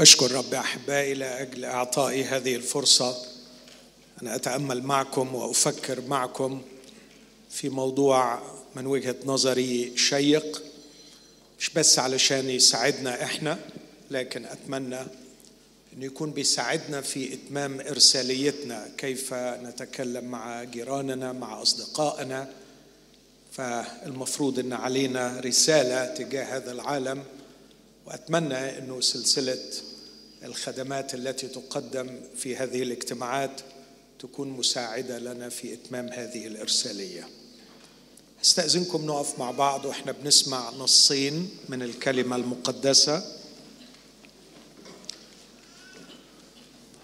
أشكر رب أحبائي لأجل إعطائي هذه الفرصة. أن أتأمل معكم وأفكر معكم في موضوع من وجهة نظري شيق مش بس علشان يساعدنا إحنا لكن أتمنى أن يكون بيساعدنا في إتمام إرساليتنا كيف نتكلم مع جيراننا مع أصدقائنا. فالمفروض أن علينا رسالة تجاه هذا العالم. وأتمنى أنه سلسلة الخدمات التي تقدم في هذه الاجتماعات تكون مساعدة لنا في إتمام هذه الإرسالية. أستأذنكم نقف مع بعض وإحنا بنسمع نصين من الكلمة المقدسة.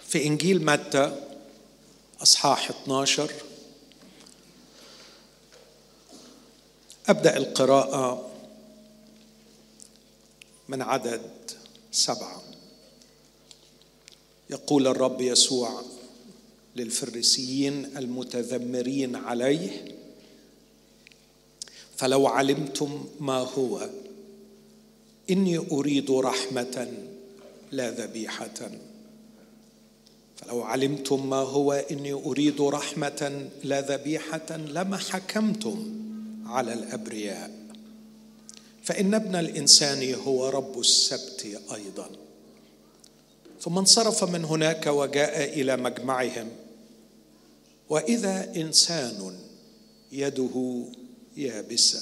في إنجيل متى أصحاح 12 أبدأ القراءة من عدد سبعة. يقول الرب يسوع للفريسيين المتذمرين عليه فلو علمتم ما هو إني أريد رحمة لا ذبيحة. فلو علمتم ما هو إني أريد رحمة لا ذبيحة. لما حكمتم على الأبرياء فإن ابن الإنسان هو رب السبت أيضا. ثم انصرف من هناك وجاء إلى مجمعهم. وإذا إنسان يده يابسة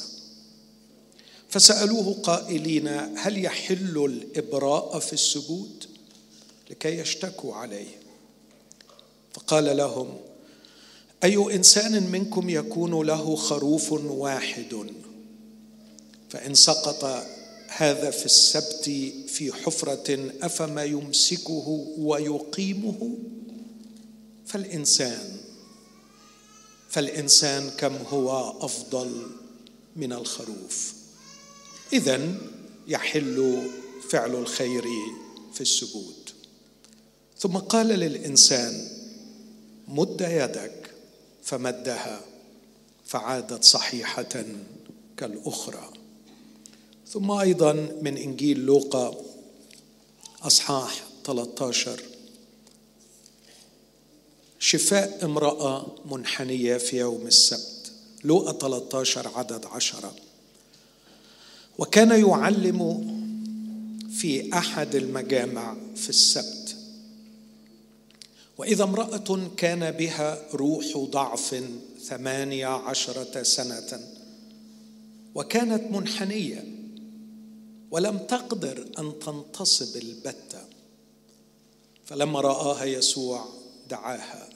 فسألوه قائلين هل يحل الإبراء في السجود؟ لكي يشتكوا عليه. فقال لهم أي إنسان منكم يكون له خروف واحد؟ فإن سقط هذا في السبت في حفرة أفما يمسكه ويقيمه؟ فالإنسان فالإنسان كم هو أفضل من الخروف؟ اذا يحل فعل الخير في السجود. ثم قال للإنسان مد يدك فمدها فعادت صحيحة كالأخرى. ثم أيضا من إنجيل لوقا أصحاح 13 شفاء امرأة منحنية في يوم السبت. لوقا 13 عدد عشرة. وكان يعلم في أحد المجامع في السبت. وإذا امرأة كان بها روح ضعف ثمانية عشرة سنة وكانت منحنية. ولم تقدر أن تنتصب البتة. فلما رآها يسوع دعاها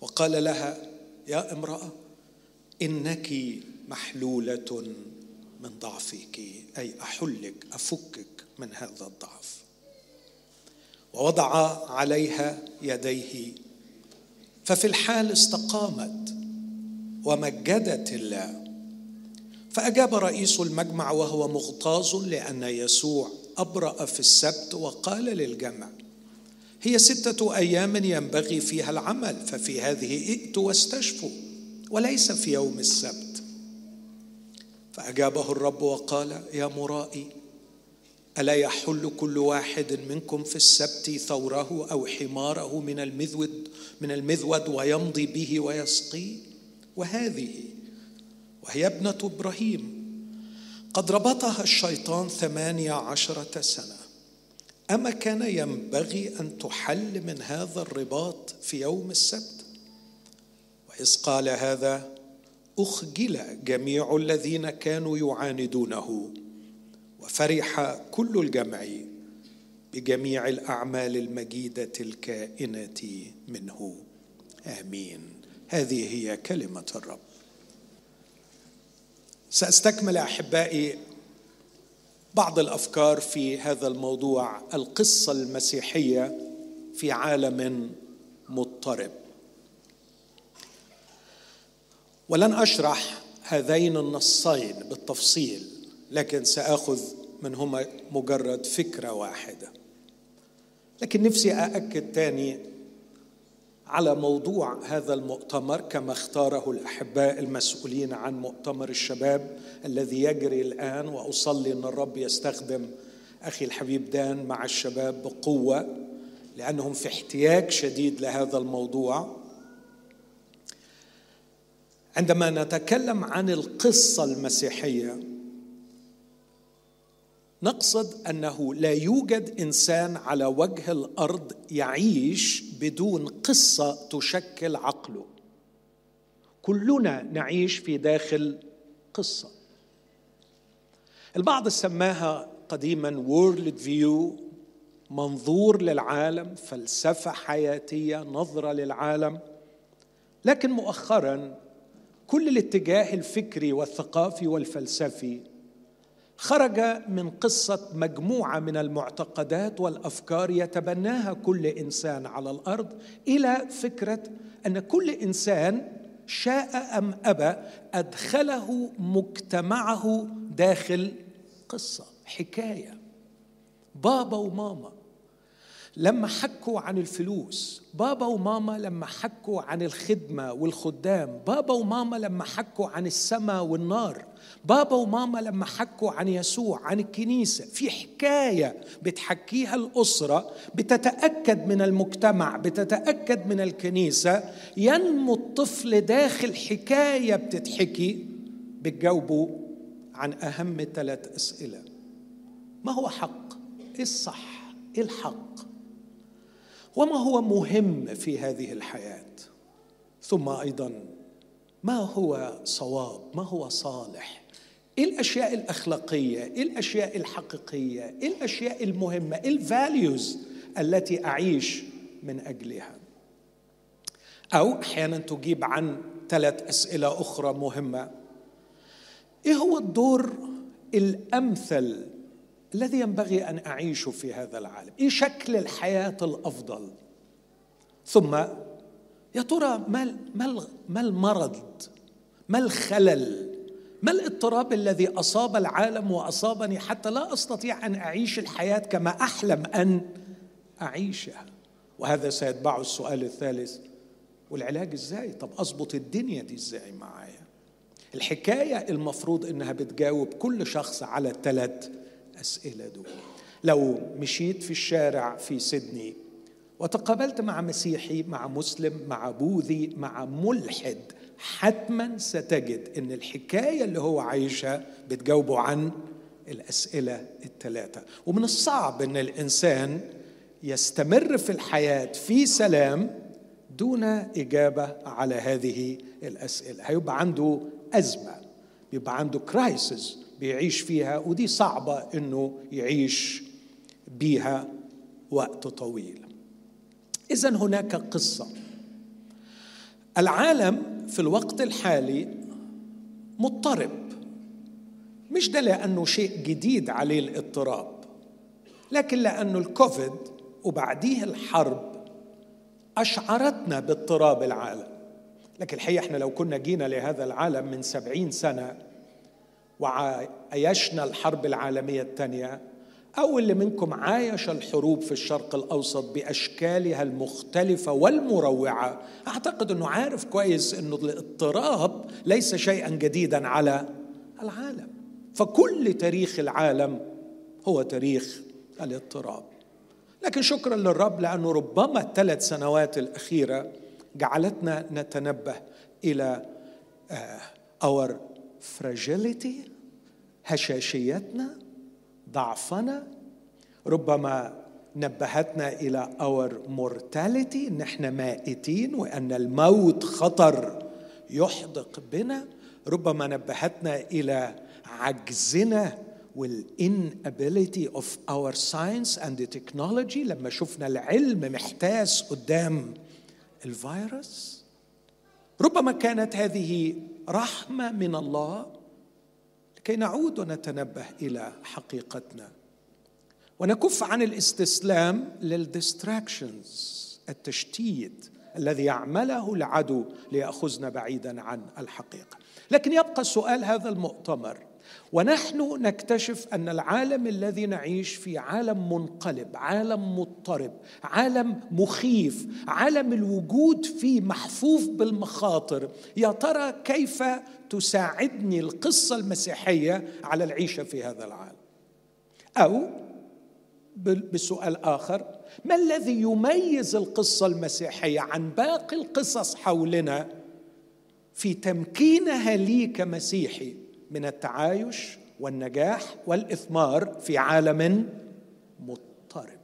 وقال لها يا امرأة إنك محلولة من ضعفك أي أحلك أفكك من هذا الضعف. ووضع عليها يديه. ففي الحال استقامت ومجدت الله. فأجاب رئيس المجمع وهو مغتاظ لأن يسوع أبرأ في السبت وقال للجمع هي ستة أيام ينبغي فيها العمل ففي هذه ائتوا واستشفوا وليس في يوم السبت. فأجابه الرب وقال يا مرائي ألا يحل كل واحد منكم في السبت ثوره أو حماره من المذود من المذود ويمضي به ويسقيه وهذه وهي ابنة إبراهيم قد ربطها الشيطان ثمانية عشرة سنة. أما كان ينبغي أن تحل من هذا الرباط في يوم السبت؟ وإذ قال هذا أخجل جميع الذين كانوا يعاندونه وفرح كل الجمع بجميع الأعمال المجيدة الكائنة منه. آمين. هذه هي كلمة الرب. سأستكمل أحبائي بعض الأفكار في هذا الموضوع القصة المسيحية في عالم مضطرب. ولن أشرح هذين النصين بالتفصيل لكن سأخذ منهما مجرد فكرة واحدة. لكن نفسي أأكد تاني على موضوع هذا المؤتمر كما اختاره الأحباء المسؤولين عن مؤتمر الشباب الذي يجري الآن وأصلي أن الرب يستخدم أخي الحبيب دان مع الشباب بقوة لأنهم في احتياج شديد لهذا الموضوع. عندما نتكلم عن القصة المسيحية نقصد أنه لا يوجد إنسان على وجه الأرض يعيش بدون قصة تشكل عقله. كلنا نعيش في داخل قصة. البعض سماها قديما وورلد فيو منظور للعالم فلسفة حياتية نظرة للعالم. لكن مؤخرا كل الاتجاه الفكري والثقافي والفلسفي خرج من قصة مجموعة من المعتقدات والأفكار يتبناها كل إنسان على الأرض إلى فكرة أن كل إنسان شاء أم أبى أدخله مجتمعه داخل قصة حكاية. بابا وماما لما حكوا عن الفلوس بابا وماما لما حكوا عن الخدمة والخدام بابا وماما لما حكوا عن السماء والنار بابا وماما لما حكوا عن يسوع عن الكنيسة في حكاية بتحكيها الأسرة بتتأكد من المجتمع بتتأكد من الكنيسة ينمو الطفل داخل حكاية بتتحكي بتجاوبوا عن أهم ثلاث أسئلة ما هو حق؟ إيه الصح؟ إيه الحق؟ وما هو مهم في هذه الحياة ثم أيضا ما هو صواب ما هو صالح إيه الأشياء الأخلاقية إيه الأشياء الحقيقية إيه الأشياء المهمة إيه الفاليوز التي أعيش من أجلها. أو أحيانا تجيب عن ثلاث أسئلة أخرى مهمة. إيه هو الدور الأمثل الذي ينبغي أن اعيش في هذا العالم؟ إيه شكل الحياة الأفضل؟ ثم يا ترى ما ما المرض؟ ما الخلل؟ ما الاضطراب الذي أصاب العالم وأصابني حتى لا أستطيع أن أعيش الحياة كما أحلم أن أعيشها؟ وهذا سيتبعه السؤال الثالث والعلاج إزاي؟ طب أظبط الدنيا دي إزاي معايا؟ الحكاية المفروض إنها بتجاوب كل شخص على الثلاث الأسئلة دول. لو مشيت في الشارع في سيدني وتقابلت مع مسيحي مع مسلم مع بوذي مع ملحد حتما ستجد إن الحكاية اللي هو عايشها بتجاوبه عن الأسئلة الثلاثه ومن الصعب إن الإنسان يستمر في الحياة في سلام دون إجابة على هذه الأسئلة. هيبقى عنده أزمة بيبقى عنده كرايسيس بيعيش فيها ودي صعبة إنه يعيش بيها وقت طويل. إذا هناك قصة. العالم في الوقت الحالي مضطرب. مش ده لأنه شيء جديد عليه الاضطراب لكن لأنه الكوفيد وبعديه الحرب أشعرتنا باضطراب العالم. لكن الحقيقة إحنا لو كنا جينا لهذا العالم من سبعين سنة وعايشنا الحرب العالمية الثانية أو اللي منكم عايش الحروب في الشرق الأوسط بأشكالها المختلفة والمروعة. أعتقد أنه عارف كويس أنه الاضطراب ليس شيئا جديدا على العالم. فكل تاريخ العالم هو تاريخ الاضطراب. لكن شكرا للرب لأنه ربما الثلاث سنوات الأخيرة جعلتنا نتنبه إلى اور fragility هشاشيتنا ضعفنا. ربما نبهتنا إلى our mortality إن إحنا مايتين وأن الموت خطر يحدق بنا. ربما نبهتنا إلى عجزنا وال inability of our science and the technology. لما شفنا العلم محتاس قدام الفيروس. ربما كانت هذه رحمة من الله. لكي نعود ونتنبه إلى حقيقتنا. ونكف عن الاستسلام للديستراكشنز التشتيت الذي يعمله العدو ليأخذنا بعيدا عن الحقيقة. لكن يبقى سؤال هذا المؤتمر. ونحن نكتشف أن العالم الذي نعيش فيه عالم منقلب عالم مضطرب عالم مخيف عالم الوجود فيه محفوف بالمخاطر. يا ترى كيف تساعدني القصة المسيحية على العيشة في هذا العالم؟ أو بسؤال آخر ما الذي يميز القصة المسيحية عن باقي القصص حولنا في تمكينها لي كمسيحي؟ من التعايش والنجاح والإثمار في عالم مضطرب.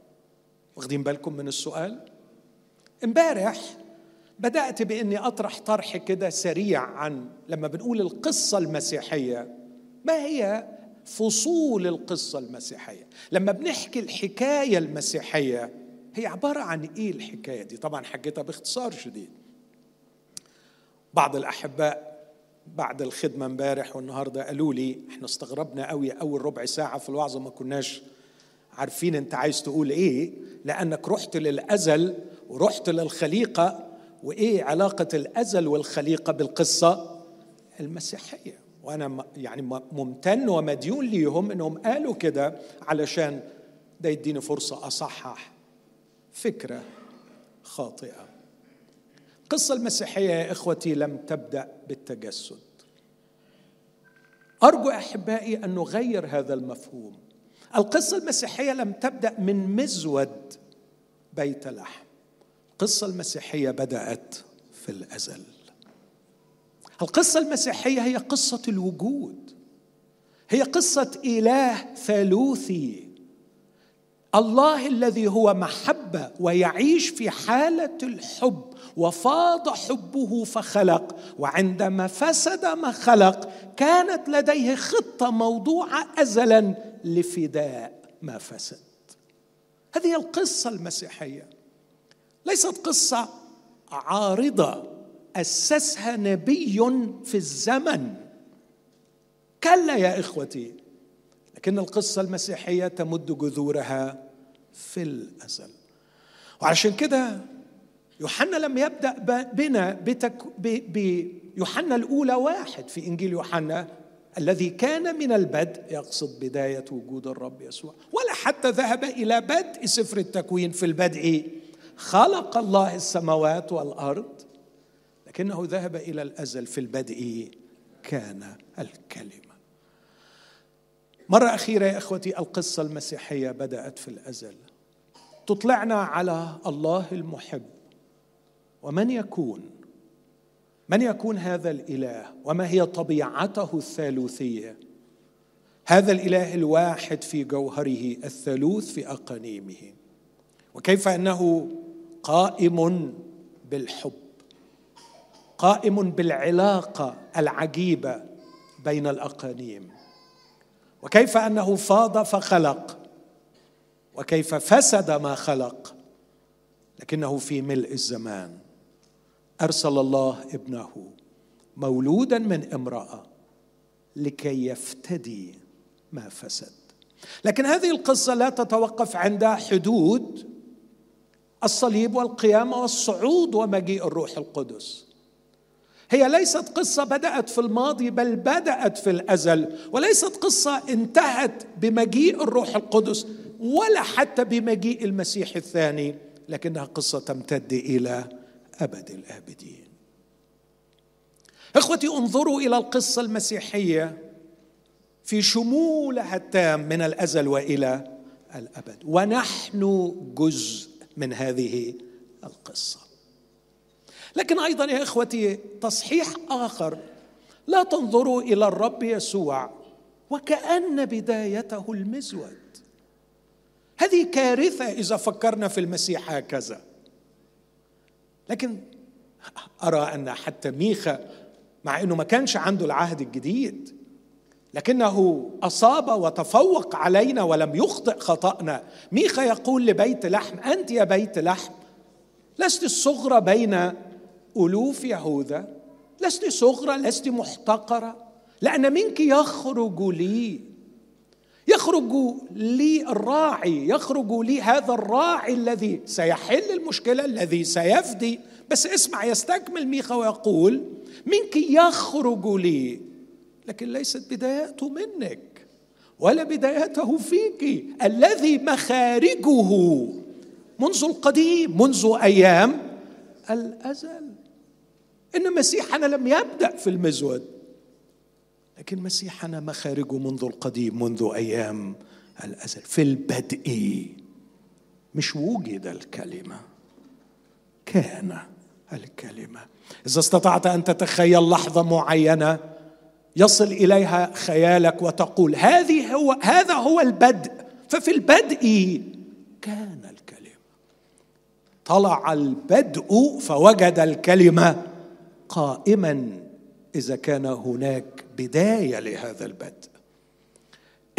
واخدين بالكم من السؤال؟ امبارح بدأت بإني أطرح طرح كده سريع عن لما بنقول القصة المسيحية ما هي فصول القصة المسيحية؟ لما بنحكي الحكاية المسيحية هي عبارة عن إيه الحكاية دي؟ طبعا حكيتها باختصار شديد. بعض الأحباء بعد الخدمة امبارح والنهاردة قالوا لي إحنا استغربنا قوي أول ربع ساعة في الوعظة ما كناش عارفين أنت عايز تقول إيه لأنك رحت للأزل ورحت للخليقة. وإيه علاقة الأزل والخليقة بالقصة؟ المسيحية. وأنا يعني ممتن ومديون ليهم إنهم قالوا كده علشان ده يديني فرصة أصحح فكرة خاطئة. القصة المسيحية يا إخوتي لم تبدأ بالتجسد. أرجو أحبائي أن نغير هذا المفهوم. القصة المسيحية لم تبدأ من مزود بيت لحم. القصة المسيحية بدأت في الأزل. القصة المسيحية هي قصة الوجود. هي قصة إله ثالوثي. الله الذي هو محبه ويعيش في حالة الحب وفاض حبه فخلق وعندما فسد ما خلق كانت لديه خطة موضوعة ازلا لفداء ما فسد. هذه القصة المسيحية ليست قصة عارضة. أسسها نبي في الزمن. كلا يا إخوتي لكن القصة المسيحية تمد جذورها في الأزل. وعشان كده يوحنا لم يبدأ بنا بتك بيوحنا الأولى واحد في إنجيل يوحنا الذي كان من البدء يقصد بداية وجود الرب يسوع. ولا حتى ذهب إلى بدء سفر التكوين في البدء. خلق الله السماوات والأرض لكنه ذهب إلى الأزل في البدء كان الكلمة. مرة أخيرة يا إخوتي القصة المسيحية بدأت في الأزل. تطلعنا على الله المحب. ومن يكون؟ من يكون هذا الإله؟ وما هي طبيعته الثالوثية؟ هذا الإله الواحد في جوهره الثالوث في أقانيمه. وكيف أنه قائم بالحب قائم بالعلاقة العجيبة بين الأقانيم. وكيف أنه فاض فخلق؟ وكيف فسد ما خلق؟ لكنه في ملء الزمان. أرسل الله ابنه مولودا من امرأة لكي يفتدي ما فسد. لكن هذه القصة لا تتوقف عند حدود الصليب والقيامة والصعود ومجيء الروح القدس. هي ليست قصة بدأت في الماضي بل بدأت في الأزل. وليست قصة انتهت بمجيء الروح القدس ولا حتى بمجيء المسيح الثاني لكنها قصة تمتد إلى أبد الآبدين. إخوتي انظروا إلى القصة المسيحية في شمولها التام من الأزل وإلى الأبد. ونحن جزء من هذه القصة. لكن أيضا يا إخوتي تصحيح آخر. لا تنظروا إلى الرب يسوع وكأن بدايته المزود. هذه كارثة إذا فكرنا في المسيح هكذا. لكن أرى أن حتى ميخا مع إنه ما كانش عنده العهد الجديد لكنه أصاب وتفوق علينا ولم يخطئ خطأنا. ميخا يقول لبيت لحم أنت يا بيت لحم لست الصغرى بين ألوف يهوذا لست صغرى لست محتقره لأن منك يخرج لي. يخرج لي الراعي يخرج لي هذا الراعي الذي سيحل المشكلة الذي سيفدي. بس اسمع يستكمل ميخا ويقول منك يخرج لي. لكن ليست بدايته منك ولا بدايته فيك. الذي مخارجه منذ القديم منذ أيام الأزل. إن مسيحنا لم يبدأ في المزود. لكن مسيحنا مخارجه منذ القديم منذ أيام الأزل في البدء. مش وجد الكلمة كان الكلمة. إذا استطعت أن تتخيل لحظة معينة يصل إليها خيالك وتقول هذه هو هذا هو البدء. ففي البدء كان الكلمة. طلع البدء فوجد الكلمة. قائما إذا كان هناك بداية لهذا البدء.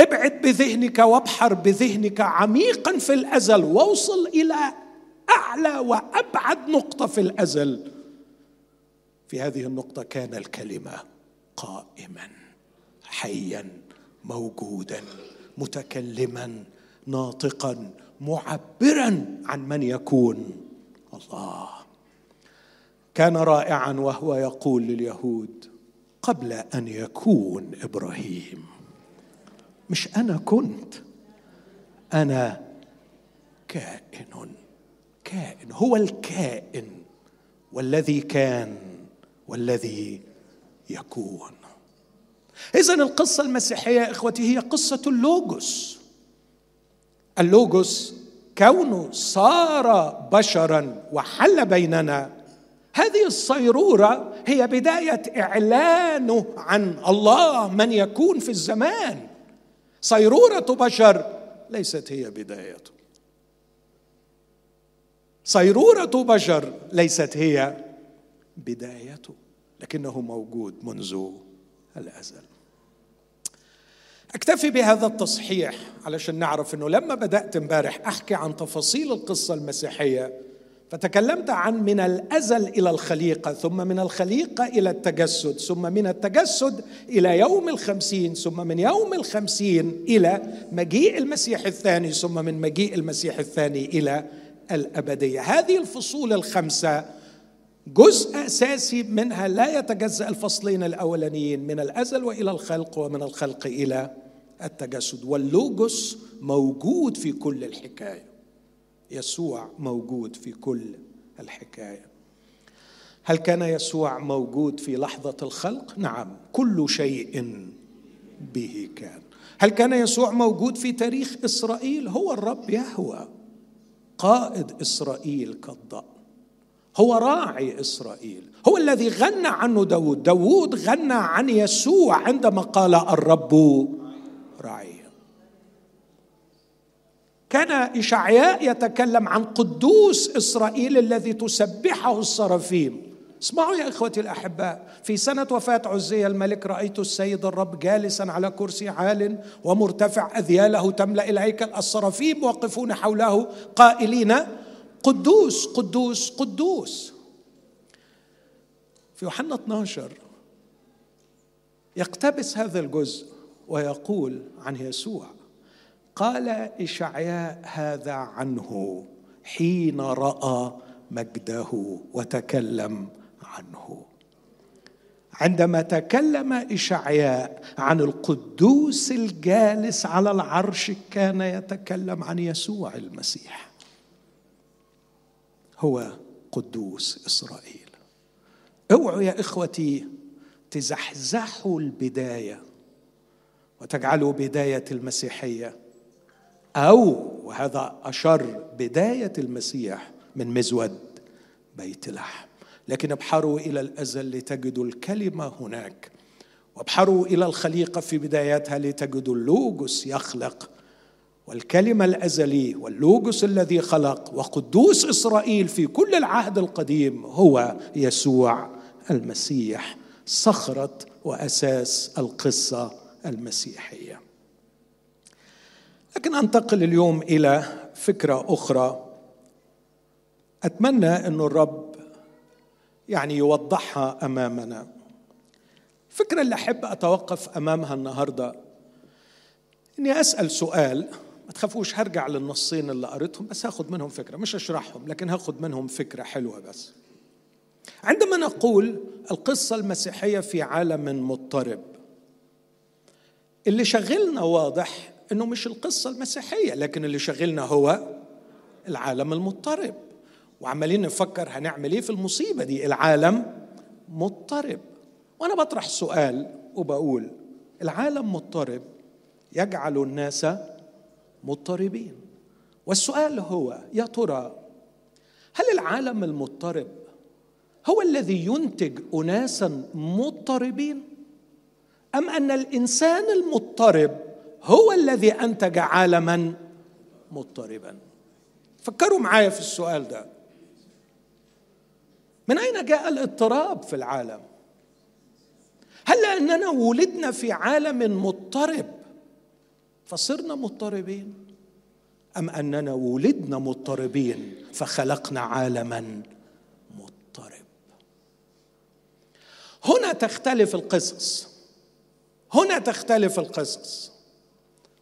ابعد بذهنك وابحر بذهنك عميقا في الأزل واوصل إلى أعلى وأبعد نقطة في الأزل. في هذه النقطة كان الكلمة قائما حيا موجودا متكلما ناطقا معبرا عن من يكون. الله. كان رائعا وهو يقول لليهود قبل أن يكون إبراهيم مش أنا كنت أنا كائن كائن هو الكائن والذي كان والذي يكون. اذا القصة المسيحية إخوتي هي قصة اللوجوس اللوجوس كونه صار بشرا وحل بيننا هذه الصيرورة هي بداية اعلانه عن الله من يكون في الزمان. صيرورة بشر ليست هي بدايته صيرورة بشر ليست هي بدايته لكنه موجود منذ الأزل. أكتفي بهذا التصحيح علشان نعرف إنه لما بدأت امبارح أحكي عن تفاصيل القصة المسيحية فتكلمت عن من الأزل إلى الخليقة ثم من الخليقة إلى التجسد ثم من التجسد إلى يوم الخمسين ثم من يوم الخمسين إلى مجيء المسيح الثاني ثم من مجيء المسيح الثاني إلى الأبدية. هذه الفصول الخمسة جزء أساسي منها لا يتجزأ الفصلين الأولانيين من الأزل وإلى الخلق ومن الخلق إلى التجسد. واللوجوس موجود في كل الحكاية. يسوع موجود في كل الحكاية. هل كان يسوع موجود في لحظة الخلق؟ نعم كل شيء به كان. هل كان يسوع موجود في تاريخ إسرائيل؟ هو الرب يهوى قائد إسرائيل كالضأن هو راعي إسرائيل هو الذي غنى عنه داود. داود غنى عن يسوع عندما قال الرب راعي كان إشعياء يتكلم عن قدوس إسرائيل الذي تسبحه الصرافيم اسمعوا يا إخوتي الأحباء في سنة وفاة عزية الملك رأيت السيد الرب جالسا على كرسي عال ومرتفع أذياله تملأ الهيكل. الصرافيم واقفون حوله قائلين قدوس قدوس قدوس. في يوحنا 12 يقتبس هذا الجزء ويقول عن يسوع قال إشعياء هذا عنه حين رأى مجده وتكلم عنه. عندما تكلم إشعياء عن القدوس الجالس على العرش كان يتكلم عن يسوع المسيح. هو قدوس إسرائيل. اوعوا يا إخوتي تزحزحوا البداية وتجعلوا بداية المسيحية. أو وهذا أشر بداية المسيح من مزود بيت لحم. لكن ابحروا إلى الأزل لتجدوا الكلمة هناك. وابحروا إلى الخليقة في بدايتها لتجدوا اللوجوس يخلق. والكلمة الأزلي واللوجوس الذي خلق وقدوس إسرائيل في كل العهد القديم هو يسوع المسيح صخرة وأساس القصة المسيحية. لكن أنتقل اليوم إلى فكرة أخرى. أتمنى أن الرب يعني يوضحها أمامنا. الفكرة اللي أحب أتوقف أمامها النهارده إني أسأل سؤال ما تخافوش هرجع للنصين اللي قريتهم بس هاخد منهم فكرة مش اشرحهم لكن هاخد منهم فكرة حلوة بس. عندما نقول القصة المسيحية في عالم مضطرب اللي شغلنا واضح إنه مش القصة المسيحية لكن اللي شغلنا هو العالم المضطرب. وعمالين نفكر هنعمل إيه في المصيبة دي؟ العالم مضطرب. وأنا بطرح سؤال وبقول العالم مضطرب يجعل الناس مضطربين. والسؤال هو يا ترى هل العالم المضطرب هو الذي ينتج اناسا مضطربين؟ أم أن الإنسان المضطرب هو الذي أنتج عالما مضطربا. فكروا معايا في السؤال ده. من أين جاء الاضطراب في العالم؟ هل لأننا ولدنا في عالم مضطرب فصرنا مضطربين؟ أم أننا ولدنا مضطربين فخلقنا عالما مضطرب؟ هنا تختلف القصص. هنا تختلف القصص.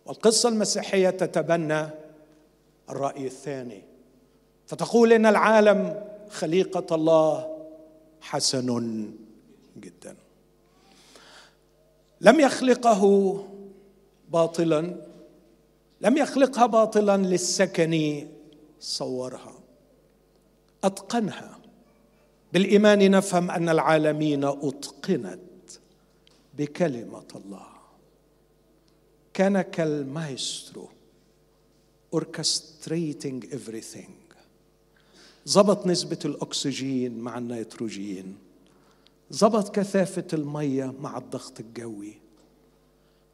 والقصة المسيحية تتبنى الرأي الثاني. فتقول إن العالم خليقة الله حسن جدا. لم يخلقه باطلا لم يخلقها باطلا للسكن صورها. أتقنها. بالإيمان نفهم أن العالمين أتقنت بكلمة الله. كان كالمايسترو orchestrating everything. ظبط نسبة الأكسجين مع النيتروجين. ظبط كثافة المية مع الضغط الجوي.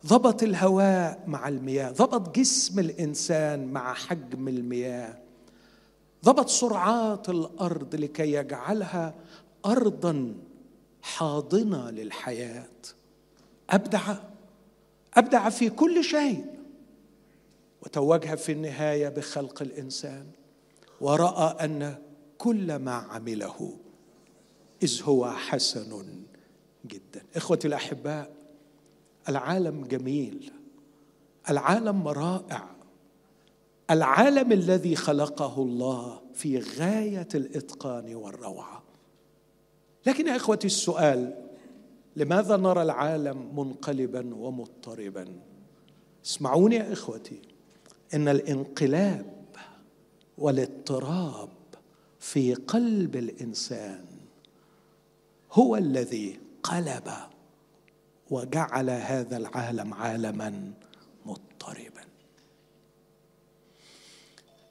ضبط الهواء مع المياه. ضبط جسم الإنسان مع حجم المياه. ضبط سرعات الأرض لكي يجعلها أرضا حاضنة للحياة. أبدع. أبدع في كل شيء. وتوجها في النهاية بخلق الإنسان. ورأى أن كل ما عمله إذ هو حسن جدا. إخوتي الأحباء العالم جميل. العالم رائع. العالم الذي خلقه الله في غاية الإتقان والروعة. لكن يا إخوتي السؤال لماذا نرى العالم منقلبا ومضطربا؟ اسمعوني يا إخوتي إن الانقلاب والاضطراب في قلب الإنسان هو الذي قلب وجعل هذا العالم عالما مضطربا.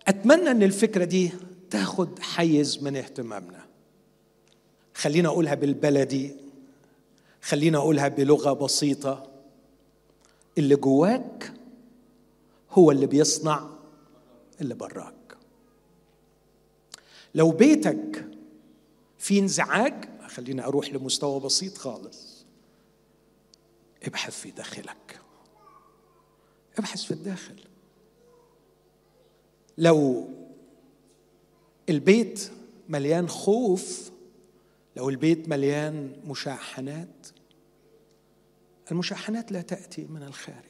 أتمنى أن الفكرة دي تاخد حيز من اهتمامنا. خلينا أقولها بالبلدي خلينا أقولها بلغة بسيطة. اللي جواك هو اللي بيصنع اللي براك. لو بيتك في انزعاج خليني أروح لمستوى بسيط خالص. ابحث في داخلك. ابحث في الداخل. لو البيت مليان خوف لو البيت مليان مشاحنات المشاحنات لا تأتي من الخارج.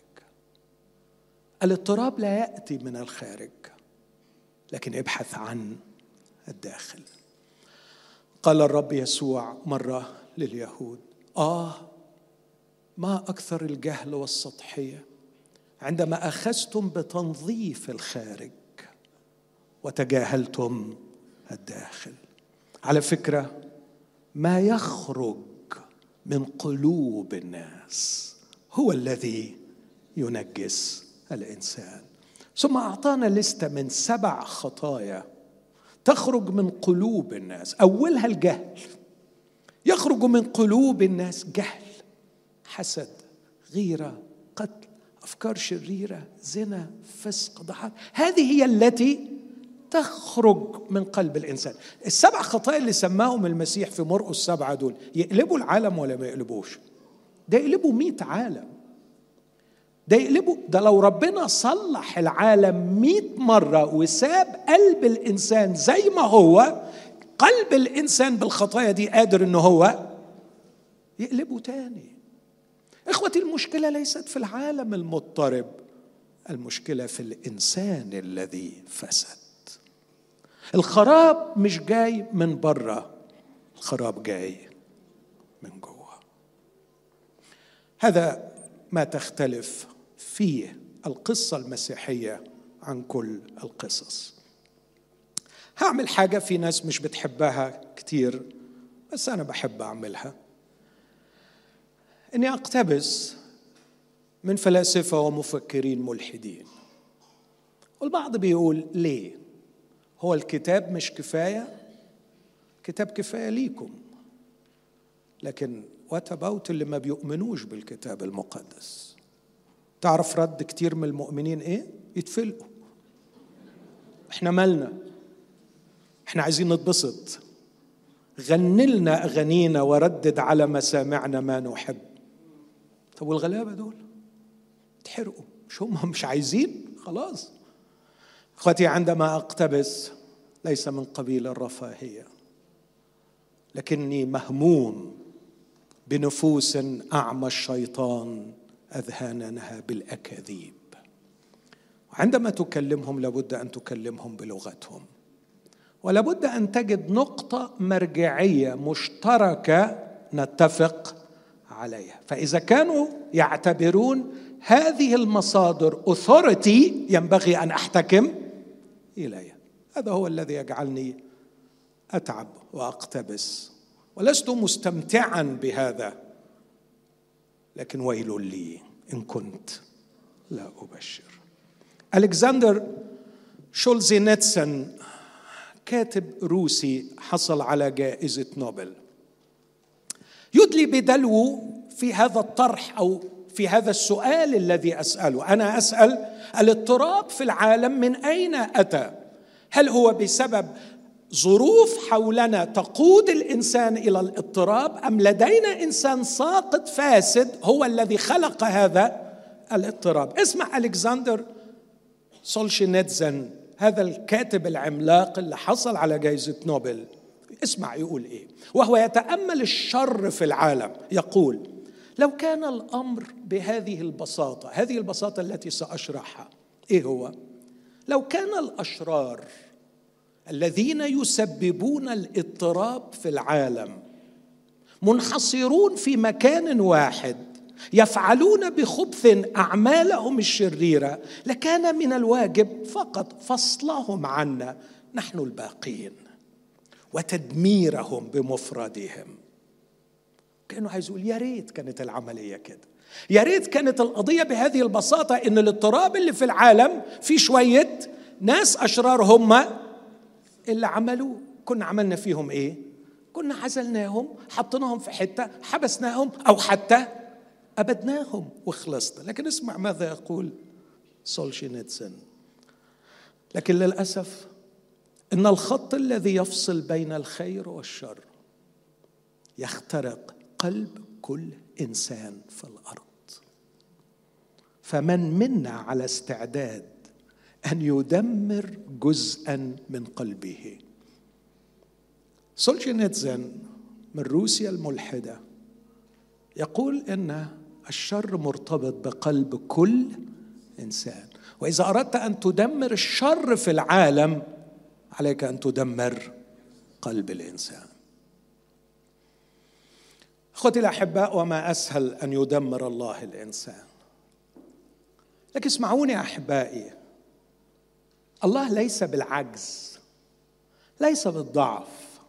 الاضطراب لا يأتي من الخارج لكن ابحث عن الداخل. قال الرب يسوع مرة لليهود آه ما أكثر الجهل والسطحية عندما أخذتم بتنظيف الخارج وتجاهلتم الداخل. على فكرة ما يخرج من قلوب الناس. هو الذي ينجس الإنسان. ثم أعطانا لسته من سبع خطايا تخرج من قلوب الناس. أولها الجهل. يخرج من قلوب الناس جهل حسد غيرة قتل أفكار شريرة زنا فسق ضحك هذه هي التي تخرج من قلب الإنسان. السبع خطايا اللي سماهم المسيح في مرقس السبعة دول يقلبوا العالم ولا ما يقلبوش؟ ده يقلبوا مئة عالم. ده يقلبه ده لو ربنا صلح العالم مئة مرة وساب قلب الإنسان زي ما هو قلب الإنسان بالخطايا دي قادر إن هو يقلبه تاني. إخوتي المشكلة ليست في العالم المضطرب المشكلة في الإنسان الذي فسد. الخراب مش جاي من بره الخراب جاي من جوه. هذا ما تختلف فيه القصة المسيحية عن كل القصص. هعمل حاجة في ناس مش بتحبها كتير بس أنا بحب أعملها. إني أقتبس من فلاسفة ومفكرين ملحدين. والبعض بيقول ليه؟ هو الكتاب مش كفاية؟ كتاب كفاية ليكم. لكن وات اباوت اللي ما بيؤمنوش بالكتاب المقدس؟ تعرف رد كتير من المؤمنين إيه؟ يتفلقوا. إحنا مالنا؟ إحنا عايزين نتبسط. غني لنا أغانينا وردد على مسامعنا ما نحب. طب والغلابة دول؟ تحرقوا. مش هم مش عايزين؟ خلاص. إخوتي عندما أقتبس ليس من قبيل الرفاهية لكني مهموم بنفوس أعمى الشيطان أذهانها بالأكاذيب. عندما تكلمهم لابد أن تكلمهم بلغتهم ولابد أن تجد نقطة مرجعية مشتركة نتفق عليها. فإذا كانوا يعتبرون هذه المصادر اوثورتي ينبغي أن أحتكم اليها هذا هو الذي يجعلني أتعب وأقتبس. ولست مستمتعا بهذا. لكن ويل لي إن كنت لا أبشر. ألكسندر سولجنيتسين كاتب روسي حصل على جائزة نوبل. يدلي بدلوه في هذا الطرح أو في هذا السؤال الذي أسأله. أنا أسأل الإضطراب في العالم من أين أتى؟ هل هو بسبب ظروف حولنا تقود الإنسان إلى الإضطراب أم لدينا إنسان ساقط فاسد هو الذي خلق هذا الإضطراب؟ اسمع ألكسندر سولجنيتسين هذا الكاتب العملاق اللي حصل على جائزه نوبل. اسمع يقول إيه. وهو يتأمل الشر في العالم. يقول لو كان الأمر بهذه البساطة هذه البساطة التي سأشرحها إيه هو؟ لو كان الأشرار الذين يسببون الاضطراب في العالم منحصرون في مكان واحد يفعلون بخبث أعمالهم الشريرة لكان من الواجب فقط فصلهم عنا نحن الباقين وتدميرهم بمفردهم. كأنه عايز يقول يا ريت كانت العملية كده. يا ريت كانت القضية بهذه البساطة إن الاضطراب اللي في العالم في شوية ناس أشرار هم اللي عملوا كنا عملنا فيهم إيه؟ كنا عزلناهم حطيناهم في حتة حبسناهم أو حتى أبدناهم وخلصنا. لكن اسمع ماذا يقول سولشينيتسن لكن للأسف إن الخط الذي يفصل بين الخير والشر يخترق قلب كل إنسان في الأرض. فمن منا على استعداد أن يدمر جزءا من قلبه. سولجينيتزن من روسيا الملحدة يقول إن الشر مرتبط بقلب كل إنسان. وإذا أردت أن تدمر الشر في العالم عليك أن تدمر قلب الإنسان. أخوتي الاحباء وما أسهل أن يدمر الله الإنسان. لكن اسمعوني أحبائي. الله ليس بالعجز ليس بالضعف.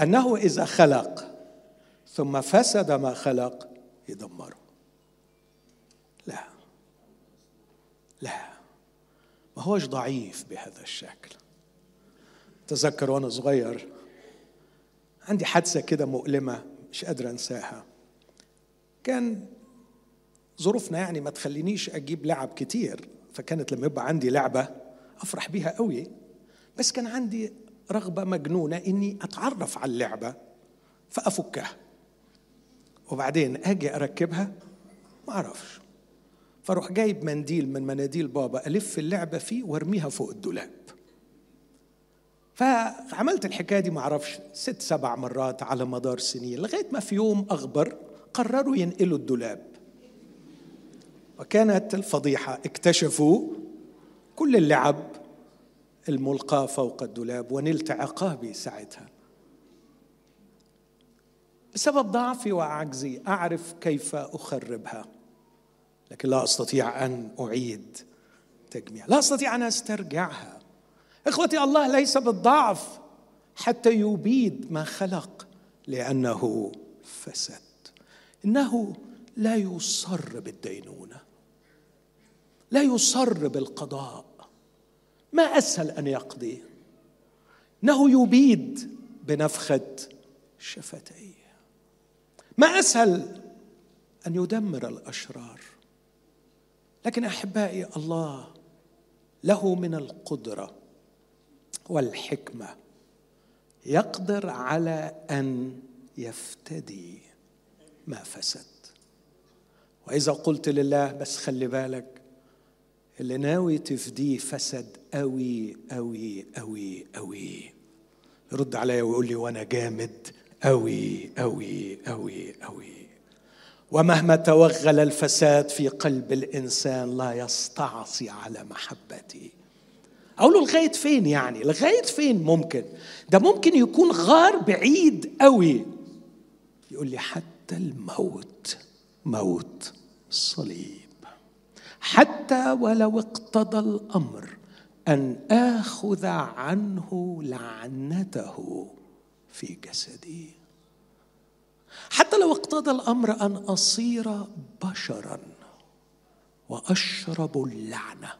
أنه إذا خلق ثم فسد ما خلق يدمره. لا لا. ما هوش ضعيف بهذا الشكل. تذكر وأنا صغير عندي حادثة كده مؤلمة. مش قادر أنساها. كان ظروفنا يعني ما تخلينيش أجيب لعب كتير فكانت لما يبقى عندي لعبة أفرح بيها قوي. بس كان عندي رغبة مجنونة إني أتعرف على اللعبة فأفكها. وبعدين أجي أركبها ما أعرفش. فأروح جايب منديل من مناديل بابا ألف اللعبة فيه وأرميها فوق الدولاب. فعملت الحكاية دي ما أعرفش ست سبع مرات على مدار سنين لغاية ما في يوم أخبر قرروا ينقلوا الدولاب. وكانت الفضيحة اكتشفوا كل اللعب الملقاة فوق الدولاب ونلت عقابي ساعتها. بسبب ضعفي وعجزي أعرف كيف أخربها لكن لا أستطيع أن أعيد تجميع لا أستطيع أن أسترجعها. إخوتي الله ليس بالضعف حتى يبيد ما خلق لأنه فسد إنه لا يصر بالدينونة لا يصر بالقضاء. ما أسهل أن يقضي؟ إنه يبيد بنفخة شفتيه. ما أسهل أن يدمر الأشرار. لكن أحبائي الله له من القدرة والحكمة. يقدر على أن يفتدي ما فسد. وإذا قلت لله بس خلي بالك اللي ناوي تفديه فسد قوي قوي قوي قوي يرد عليا ويقول لي وأنا جامد. قوي قوي قوي قوي ومهما توغل الفساد في قلب الإنسان لا يستعصي على محبتي. أقول له لغايه فين يعني؟ لغايه فين ممكن؟ ده ممكن يكون غار بعيد قوي. يقول لي حتى الموت موت الصليب حتى ولو اقتضى الأمر أن آخذ عنه لعنته في جسدي. حتى لو اقتضى الأمر أن أصير بشرا وأشرب اللعنة.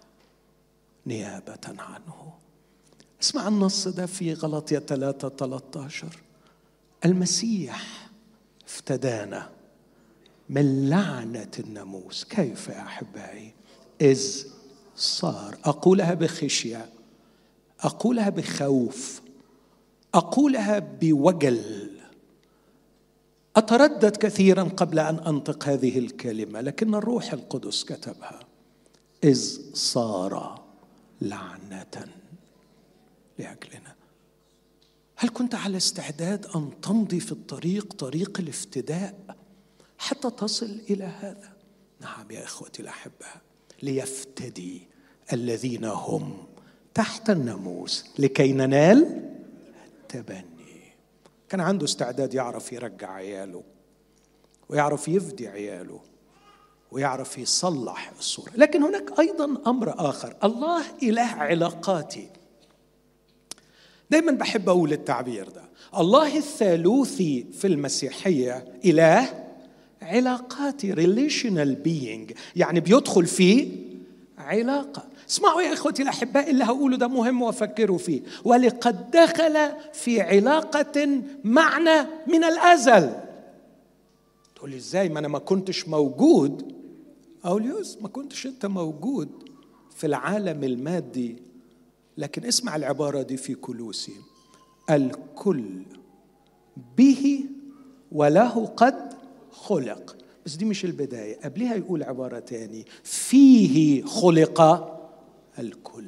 نيابة عنه. اسمع النص ده في غلطية 3 13 المسيح افتدانا من لعنة الناموس. كيف يا أحبائي؟ إذ صار. أقولها بخشية. أقولها بخوف. أقولها بوجل. أتردد كثيرا قبل أن أنطق هذه الكلمة لكن الروح القدس كتبها. إذ صار. لعنة لأجلنا. هل كنت على استعداد أن تمضي في الطريق طريق الافتداء حتى تصل إلى هذا؟ نعم يا إخوتي الأحباء ليفتدي الذين هم تحت الناموس لكي ننال التبني. كان عنده استعداد يعرف يرجع عياله ويعرف يفدي عياله. ويعرف يصلح الصورة. لكن هناك أيضا أمر آخر. الله إله علاقاتي. دايما بحب أقول التعبير ده. الله الثالوثي في المسيحية إله علاقاتي relational being يعني بيدخل في علاقة. اسمعوا يا إخوتي الأحباء اللي هقوله ده مهم وفكروا فيه. ولقد دخل في علاقة معنا من الأزل. تقول لي إزاي؟ ما أنا ما كنتش موجود أقول يوز ما كنتش أنت موجود في العالم المادي لكن اسمع العبارة دي في كلوسي الكل به وله قد خلق. بس دي مش البداية. قبلها يقول عبارة تاني. فيه خلق الكل.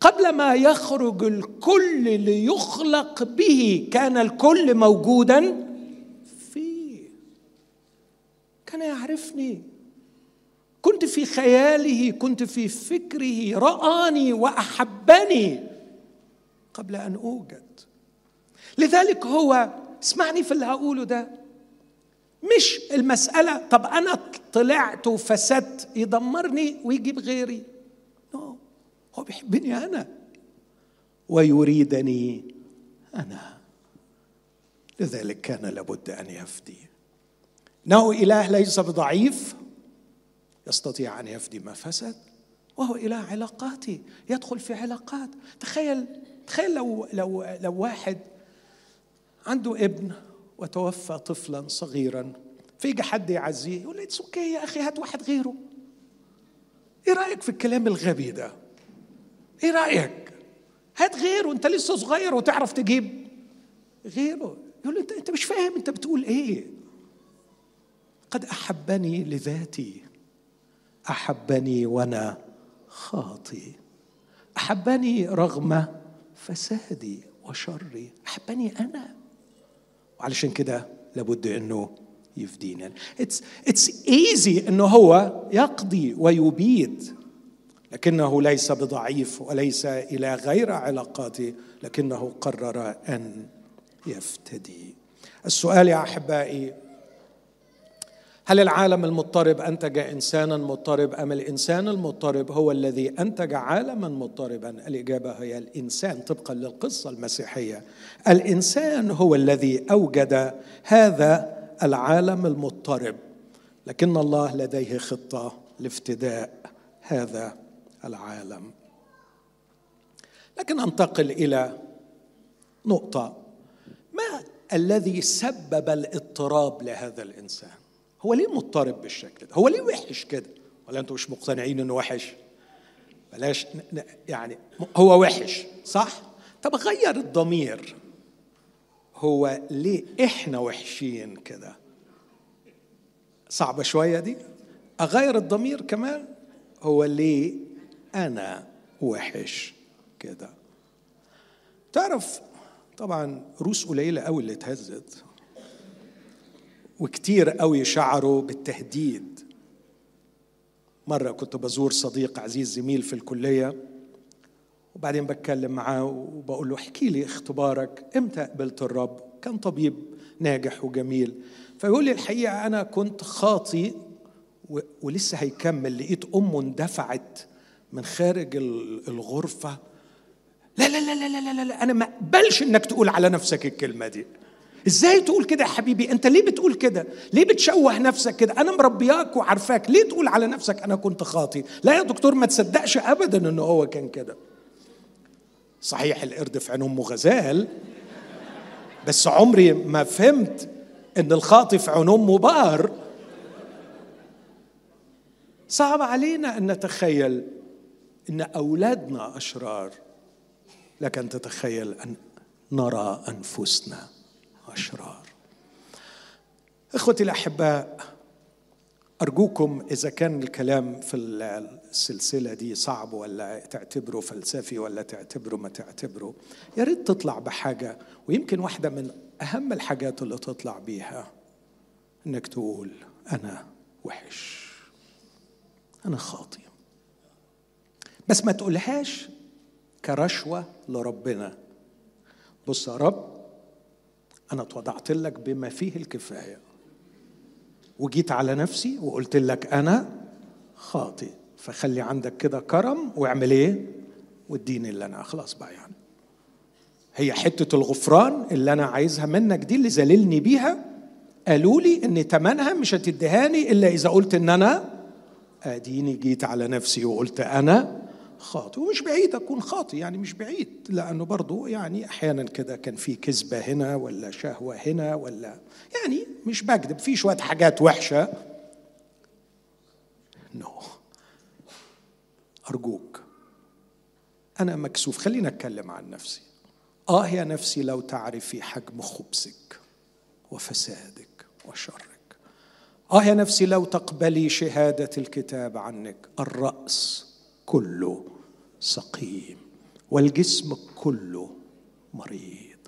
قبل ما يخرج الكل ليخلق به كان الكل موجودا فيه. كان يعرفني. كنت في خياله كنت في فكره رآني وأحبني قبل أن أوجد. لذلك هو اسمعني في اللي هقوله ده مش المسألة طب أنا طلعت وفسدت يدمرني ويجيب غيري. هو بيحبني أنا ويريدني أنا. لذلك كان لابد أن يفدي. إنه إله ليس بضعيف. يستطيع أن يفدي ما فسد وهو إله علاقاتي يدخل في علاقات. تخيل تخيل لو لو لو واحد عنده ابن وتوفى طفلا صغيرا فيجي حد يعزيه يقول لي أوكي يا أخي هات واحد غيره. إيه رأيك في الكلام الغبي ده؟ إيه رأيك؟ هات غيره أنت لسه صغير وتعرف تجيب غيره. يقول أنت أنت مش فاهم أنت بتقول إيه. قد أحبني لذاتي. أحبني وأنا خاطي أحبني رغم فسادي وشري. أحبني أنا. وعلشان كده لابد إنه يفدينا. it's it's easy إنه هو يقضي ويبيد لكنه ليس بضعيف وليس إلى غير علاقاته لكنه قرر أن يفتدي. السؤال يا أحبائي هل العالم المضطرب أنتج إنسانا مضطرب أم الإنسان المضطرب هو الذي أنتج عالما مضطربا؟ الإجابة هي الإنسان طبقا للقصة المسيحية. الإنسان هو الذي أوجد هذا العالم المضطرب لكن الله لديه خطة لافتداء هذا العالم. لكن أنتقل إلى نقطة ما الذي سبب الاضطراب لهذا الإنسان؟ هو ليه مضطرب بالشكل ده؟ هو ليه وحش كده؟ ولا أنتم مش مقتنعين انه وحش؟ بلاش يعني هو وحش صح؟ طب غير الضمير. هو ليه إحنا وحشين كده؟ صعبة شوية دي؟ أغير الضمير كمان؟ هو ليه أنا وحش كده؟ تعرف طبعا روس قليلة قوي اللي اتهزت. وكتير قوي شعروا بالتهديد. مرة كنت بزور صديق عزيز زميل في الكلية وبعدين بتكلم معاه وبقول له احكي لي اختبارك إمتى قبلت الرب؟ كان طبيب ناجح وجميل. فيقول لي الحقيقة أنا كنت خاطي ولسه هيكمل لقيت أمه اندفعت من خارج الغرفة. لا لا لا لا لا لا, لا أنا ما أقبلش إنك تقول على نفسك الكلمة دي. إزاي تقول كده يا حبيبي؟ انت ليه بتقول كده؟ ليه بتشوه نفسك كده؟ أنا مربياك وعارفاك. ليه تقول على نفسك أنا كنت خاطي؟ لا يا دكتور ما تصدقش ابدا انه هو كان كده. صحيح القرد في عين امه غزال بس عمري ما فهمت ان الخاطي في عين امه بقر صعب علينا ان نتخيل ان أولادنا أشرار لكن تتخيل أن نرى أنفسنا. أشرار. إخوتي الأحباء أرجوكم إذا كان الكلام في السلسلة دي صعب ولا تعتبره فلسفي ولا تعتبره ما تعتبره يا ريت تطلع بحاجة ويمكن واحدة من أهم الحاجات اللي تطلع بيها إنك تقول أنا وحش أنا خاطي بس ما تقولهاش كرشوة لربنا. بص يا رب أنا اتوضعت لك بما فيه الكفاية. وجيت على نفسي وقلت لك أنا خاطئ. فخلي عندك كده كرم واعمل إيه؟ واديني اللي أنا خلاص بقى يعني. هي حتة الغفران اللي أنا عايزها منك دي اللي ذللني بيها قالوا لي إن تمنها مش هتدهاني إلا إذا قلت إن أنا أديني جيت على نفسي وقلت أنا خاطئ ومش بعيد أكون خاطئ يعني مش بعيد لأنه برضه يعني أحيانا كده كان في كذبة هنا ولا شهوة هنا ولا يعني مش بكذب في شوية حاجات وحشة. نو no. أرجوك. أنا مكسوف خلينا أتكلم عن نفسي. آه يا نفسي لو تعرفي حجم خبزك وفسادك وشرك. آه يا نفسي لو تقبلي شهادة الكتاب عنك الرأس كله سقيم والجسم كله مريض.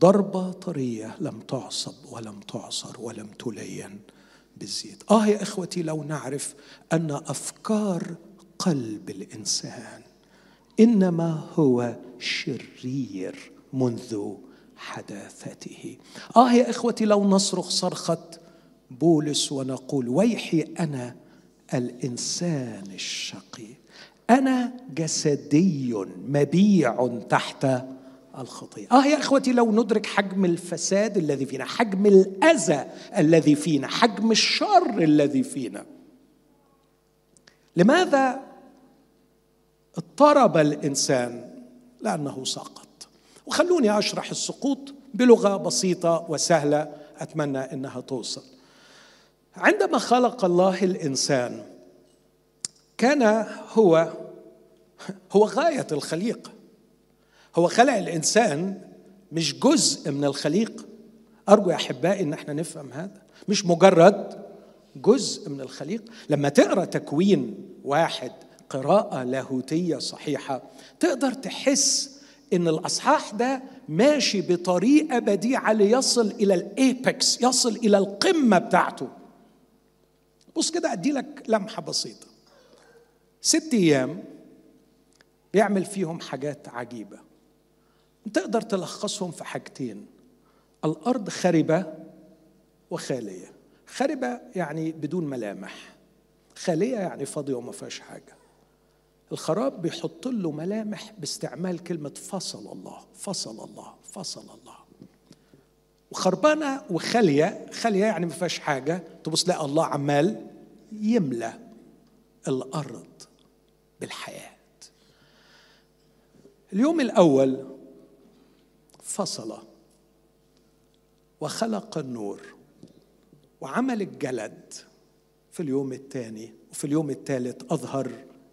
ضربة طرية لم تعصب ولم تعصر ولم تلين بالزيت. آه يا إخوتي لو نعرف أن أفكار قلب الإنسان إنما هو شرير منذ حداثته. آه يا إخوتي لو نصرخ صرخة بولس ونقول ويحي أنا الإنسان الشقي. أنا جسدي مبيع تحت الخطيئة. آه يا إخوتي لو ندرك حجم الفساد الذي فينا حجم الأذى الذي فينا حجم الشر الذي فينا لماذا اضطرب الإنسان؟ لأنه سقط وخلوني أشرح السقوط بلغة بسيطة وسهلة أتمنى أنها توصل. عندما خلق الله الإنسان كان هو هو غاية الخليقة هو خلق الإنسان مش جزء من الخليقة أرجو يا أحبائي إن إحنا نفهم هذا. مش مجرد جزء من الخليقة لما تقرأ تكوين واحد قراءة لاهوتية صحيحة تقدر تحس إن الأصحاح ده ماشي بطريقة بديعة ليصل إلى الإيبكس يصل إلى القمة بتاعته. بص كده أدي لك لمحة بسيطة. ست أيام بيعمل فيهم حاجات عجيبة. تقدر تلخصهم في حاجتين. الأرض خربة وخالية. خربة يعني بدون ملامح. خالية يعني فاضية وما فيهاش حاجة. الخراب بيحط له ملامح باستعمال كلمة فصل الله فصل الله فصل الله. وخربانة وخالية خالية يعني ما فيهاش حاجة. تبص لا الله عمال يملى الأرض بالحياة. اليوم الأول فصل وخلق النور وعمل الجلد في اليوم الثاني وفي اليوم الثالث أظهر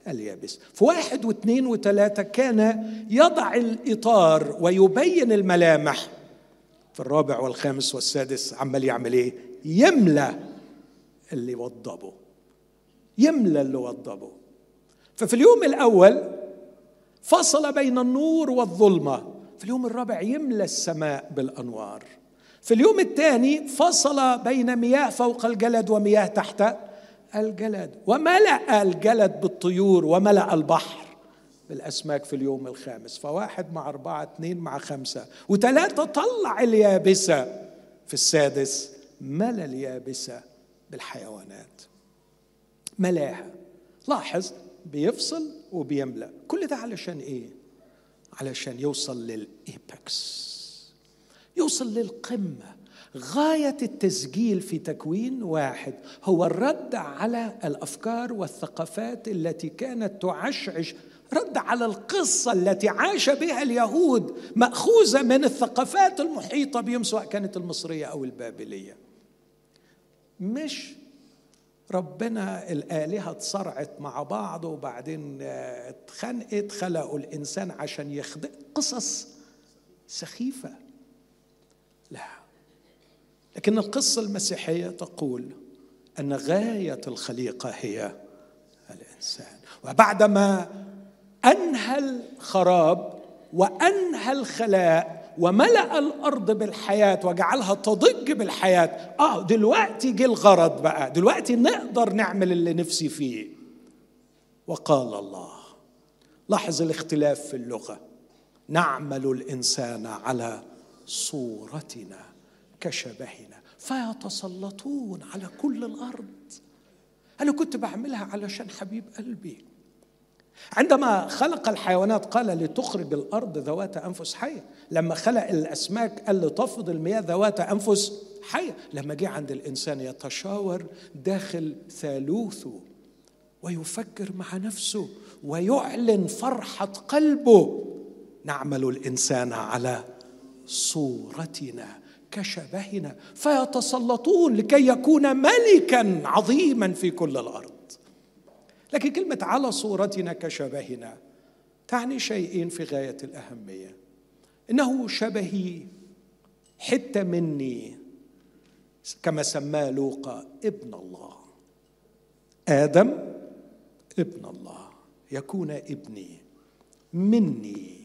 اليابس. في واحد واثنين وثلاثة كان يضع الإطار ويبين الملامح. في الرابع والخامس والسادس عمال يعمل إيه؟ يملى اللي وضبه. يملى اللي وضبه. ففي اليوم الأول فصل بين النور والظلمة. في اليوم الرابع يملى السماء بالأنوار. في اليوم الثاني فصل بين مياه فوق الجلد ومياه تحت الجلد. وملأ الجلد بالطيور وملأ البحر بالأسماك في اليوم الخامس. فواحد مع أربعة اثنين مع خمسة. وثلاثة طلع اليابسة في السادس. ملأ اليابسة بالحيوانات. ملاها. لاحظ بيفصل وبيملأ. كل ده علشان إيه؟ علشان يوصل للإيبكس يوصل للقمة. غاية التسجيل في تكوين واحد هو الرد على الأفكار والثقافات التي كانت تعشعش رد على القصة التي عاش بها اليهود مأخوذة من الثقافات المحيطة بهم سواء كانت المصرية أو البابلية. مش ربنا الآلهة اتصرعت مع بعض وبعدين اتخنقت خلقوا الإنسان عشان يخدق قصص سخيفة. لا. لكن القصة المسيحية تقول أن غاية الخليقة هي الإنسان. وبعدما أنهى الخراب وأنهى الخلاء وملأ الأرض بالحياة وجعلها تضج بالحياة. آه دلوقتي جه الغرض بقى. دلوقتي نقدر نعمل اللي نفسي فيه. وقال الله لاحظ الاختلاف في اللغة. نعمل الإنسان على صورتنا كشبهنا. فيتسلطون على كل الأرض. أنا كنت بعملها علشان حبيب قلبي. عندما خلق الحيوانات قال لتخرج الأرض ذوات أنفس حية. لما خلق الأسماك قال لتفض المياه ذوات أنفس حية. لما جه عند الإنسان يتشاور داخل ثالوثه ويفكر مع نفسه ويعلن فرحة قلبه نعمل الإنسان على صورتنا كشبهنا فيتسلطون لكي يكون ملكا عظيما في كل الأرض. لكن كلمة على صورتنا كشبهنا تعني شيئين في غاية الأهمية. إنه شبهي حتة مني كما سماه لوقا ابن الله. آدم ابن الله. يكون ابني مني.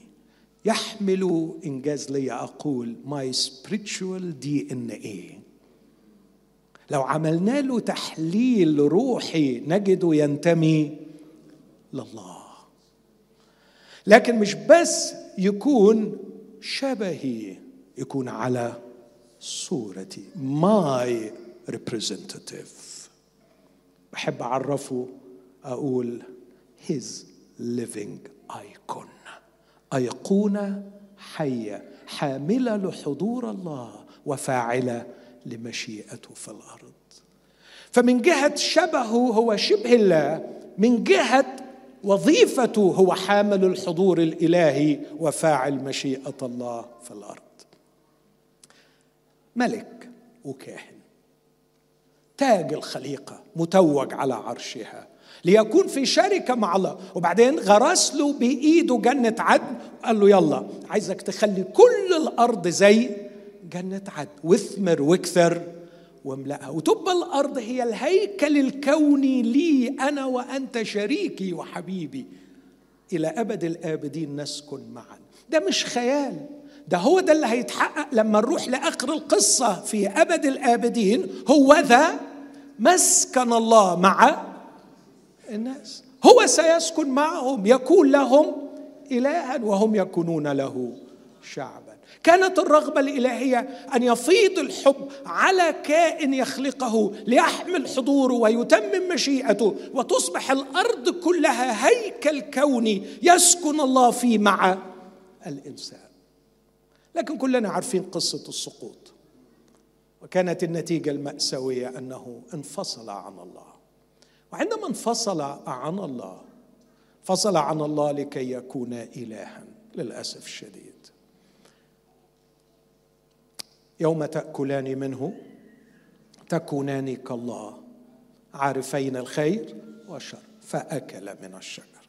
يحمل إنجاز لي أقول my spiritual DNA لو عملنا له تحليل روحي نجده ينتمي لله. لكن مش بس يكون شبهي يكون على صورتي my representative بحب اعرفه أقول his living icon. ايقونه حية حاملة لحضور الله وفاعلة لمشيئته في الأرض. فمن جهة شبهه هو شبه الله من جهة وظيفته هو حامل الحضور الإلهي وفاعل مشيئة الله في الأرض. ملك وكاهن. تاج الخليقة متوج على عرشها ليكون في شركة مع الله. وبعدين غرس له بإيده جنة عدن قال له يلا عايزك تخلي كل الأرض زي جنة عدن. واثمر وأكثر. واملأها. وتبقى الأرض هي الهيكل الكوني لي أنا وأنت شريكي وحبيبي. إلى أبد الآبدين نسكن معا. ده مش خيال. ده هو ده اللي هيتحقق لما نروح لآخر القصة في أبد الآبدين. هو ذا مسكن الله مع الناس. هو سيسكن معهم يكون لهم إلها وهم يكونون له شعبا. كانت الرغبة الإلهية أن يفيض الحب على كائن يخلقه ليحمل حضوره ويتمم مشيئته وتصبح الأرض كلها هيكل كوني يسكن الله فيه مع الإنسان. لكن كلنا عارفين قصة السقوط. وكانت النتيجة المأساوية أنه انفصل عن الله. وعندما انفصل عن الله فصل عن الله لكي يكون إلها للأسف الشديد. يوم تأكلان منه تكونان كالله عارفين الخير والشر فأكل من الشجر.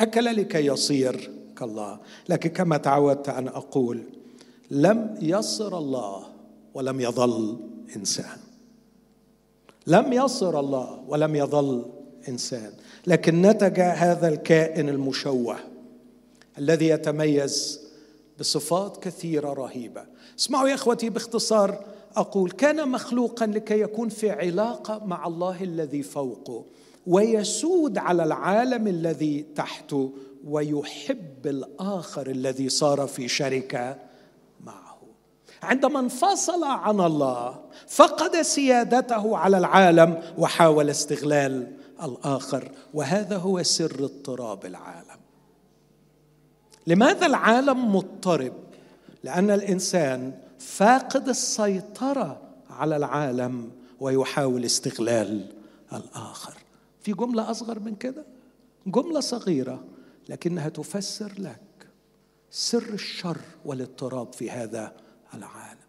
أكل لكي يصير كالله. لكن كما تعودت أن أقول لم يصر الله ولم يظل إنسان. لم يصر الله ولم يظل إنسان. لكن نتج هذا الكائن المشوه الذي يتميز بصفات كثيرة رهيبة. اسمعوا يا إخوتي باختصار أقول كان مخلوقا لكي يكون في علاقة مع الله الذي فوقه ويسود على العالم الذي تحته ويحب الآخر الذي صار في شركة معه. عندما انفصل عن الله فقد سيادته على العالم وحاول استغلال الآخر وهذا هو سر اضطراب العالم. لماذا العالم مضطرب؟ لأن الإنسان فاقد السيطرة على العالم ويحاول استغلال الآخر. في جملة أصغر من كده؟ جملة صغيرة لكنها تفسر لك سر الشر والاضطراب في هذا العالم.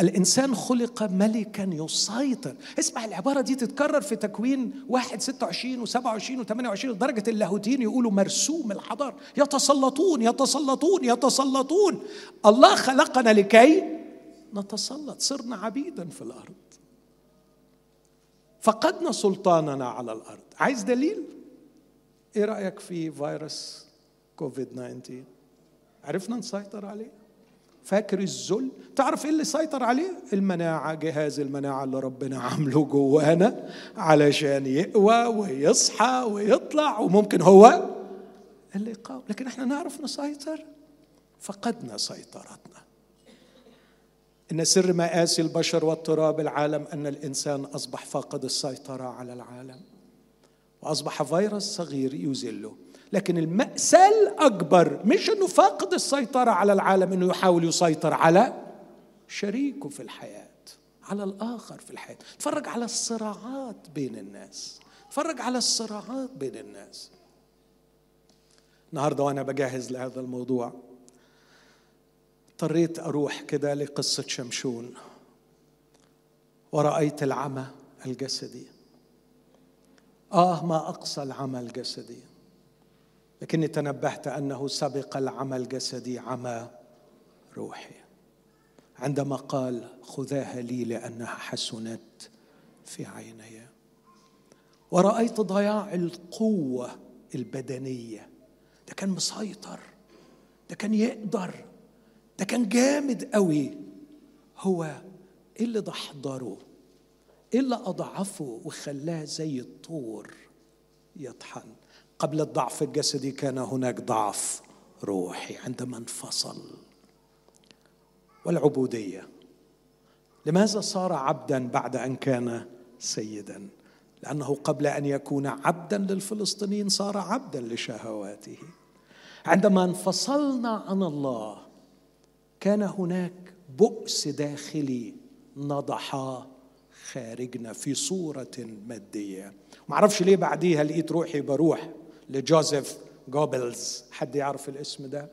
الإنسان خلق ملكا يسيطر. اسمع العبارة دي تتكرر في تكوين واحد ستة وعشرين وسبعة وعشرين وثمانية وعشرين لدرجة اللاهوتيين يقولوا مرسوم الحضارة. يتسلطون يتسلطون يتسلطون. الله خلقنا لكي نتسلط. صرنا عبيدا في الأرض. فقدنا سلطاننا على الأرض. عايز دليل؟ إيه رأيك في فيروس كوفيد 19 عرفنا نسيطر عليه؟ فاكر الذل؟ تعرف إيه اللي سيطر عليه؟ المناعة جهاز المناعة اللي ربنا عامله جوانا علشان يقوى ويصحى ويطلع وممكن هو اللي يقاوم لكن إحنا نعرف نسيطر. فقدنا سيطرتنا إن سر مآسي البشر واضطراب العالم أن الإنسان أصبح فاقد السيطرة على العالم. وأصبح فيروس صغير يذله. لكن المأساة الأكبر مش أنه فاقد السيطرة على العالم أنه يحاول يسيطر على شريكه في الحياة على الآخر في الحياة. تفرج على الصراعات بين الناس. تفرج على الصراعات بين الناس. النهارده وأنا بجهز لهذا الموضوع اضطريت أروح كده لقصة شمشون. ورأيت العمى الجسدي. آه ما أقصى العمى الجسدي. لكني تنبهت أنه سبق العمى الجسدي عمى روحي. عندما قال خذاها لي لأنها حسنت في عيني. ورأيت ضياع القوة البدنية. ده كان مسيطر. ده كان يقدر. ده كان جامد قوي. هو إيه اللي ضحضره؟ إيه اللي أضعفه وخلاه زي الطور يطحن؟ قبل الضعف الجسدي كان هناك ضعف روحي عندما انفصل والعبودية. لماذا صار عبدا بعد أن كان سيدا؟ لأنه قبل أن يكون عبدا للفلسطينيين صار عبدا لشهواته. عندما انفصلنا عن الله كان هناك بؤس داخلي نضح خارجنا في صورة مادية. معرفش ليه بعديها لقيت روحي بروح. لجوزيف جوبلز. حد يعرف الاسم ده؟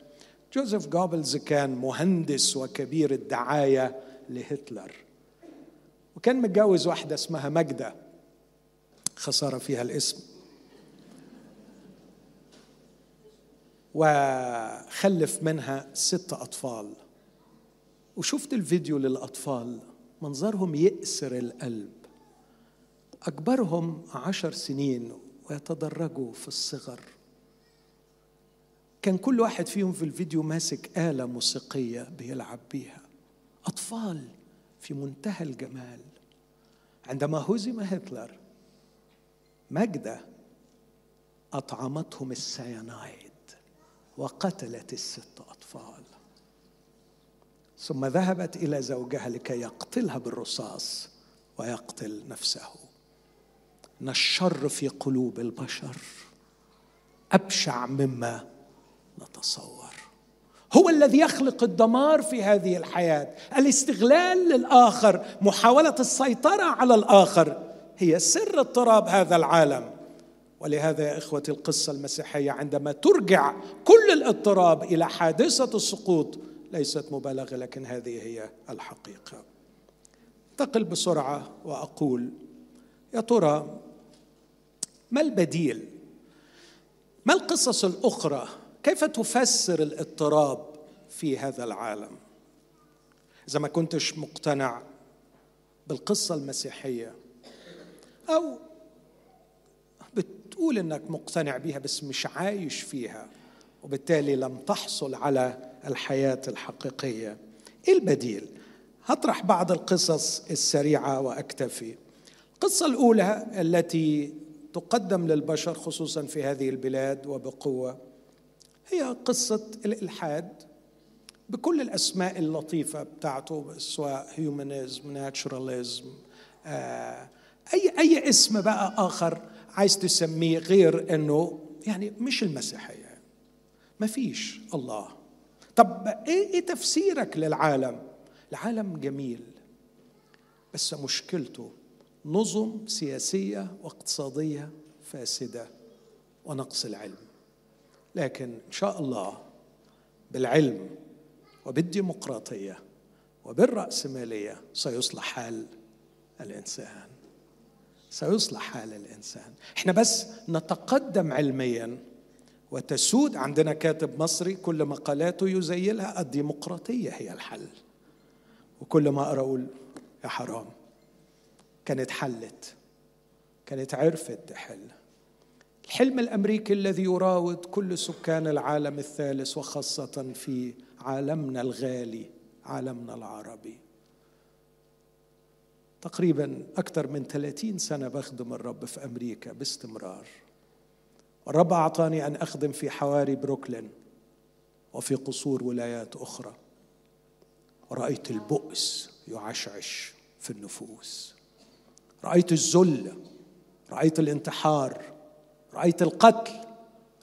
جوزيف جوبلز كان مهندس وكبير الدعاية لهتلر. وكان متجوز واحدة اسمها ماجدة. خسارة فيها الاسم. وخلف منها ست أطفال. وشفت الفيديو للأطفال. منظرهم يأسر القلب. أكبرهم عشر سنين. ويتدرجوا في الصغر. كان كل واحد فيهم في الفيديو ماسك آلة موسيقية بيلعب بيها. أطفال في منتهى الجمال. عندما هزم هتلر ماجدة أطعمتهم السيانايد وقتلت الست أطفال. ثم ذهبت إلى زوجها لكي يقتلها بالرصاص ويقتل نفسه. إن الشر في قلوب البشر. أبشع مما نتصور. هو الذي يخلق الدمار في هذه الحياة. الاستغلال للآخر محاولة السيطرة على الآخر هي سر اضطراب هذا العالم. ولهذا يا إخوتي القصة المسيحية عندما ترجع كل الاضطراب إلى حادثة السقوط ليست مبالغة لكن هذه هي الحقيقة. انتقل بسرعة وأقول يا ترى ما البديل؟ ما القصص الأخرى؟ كيف تفسر الاضطراب في هذا العالم؟ إذا ما كنتش مقتنع بالقصة المسيحية أو بتقول إنك مقتنع بيها بس مش عايش فيها وبالتالي لم تحصل على الحياة الحقيقية إيه البديل؟ هطرح بعض القصص السريعة وأكتفي. القصة الأولى التي تقدم للبشر خصوصا في هذه البلاد وبقوة هي قصة الإلحاد بكل الأسماء اللطيفة بتاعته سواء هيومانيزم ناتشراليزم أي أي اسم بقى آخر عايز تسميه غير إنه يعني مش المسيحية. ما فيش الله. طب إيه إيه تفسيرك للعالم؟ العالم جميل بس مشكلته نظم سياسية واقتصادية فاسدة ونقص العلم. لكن إن شاء الله بالعلم وبالديمقراطية وبالرأسمالية سيصلح حال الإنسان. سيصلح حال الإنسان. إحنا بس نتقدم علميا وتسود عندنا كاتب مصري كل مقالاته يزيلها الديمقراطية هي الحل. وكل ما اقرا أقول يا حرام. كانت حلت كانت عرفت تحل الحلم الأمريكي الذي يراود كل سكان العالم الثالث وخاصة في عالمنا الغالي عالمنا العربي. تقريبا أكثر من 30 سنة بخدم الرب في أمريكا باستمرار. والرب أعطاني أن أخدم في حواري بروكلين وفي قصور ولايات أخرى. ورأيت البؤس يعشعش في النفوس. رأيت الذل رأيت الانتحار رأيت القتل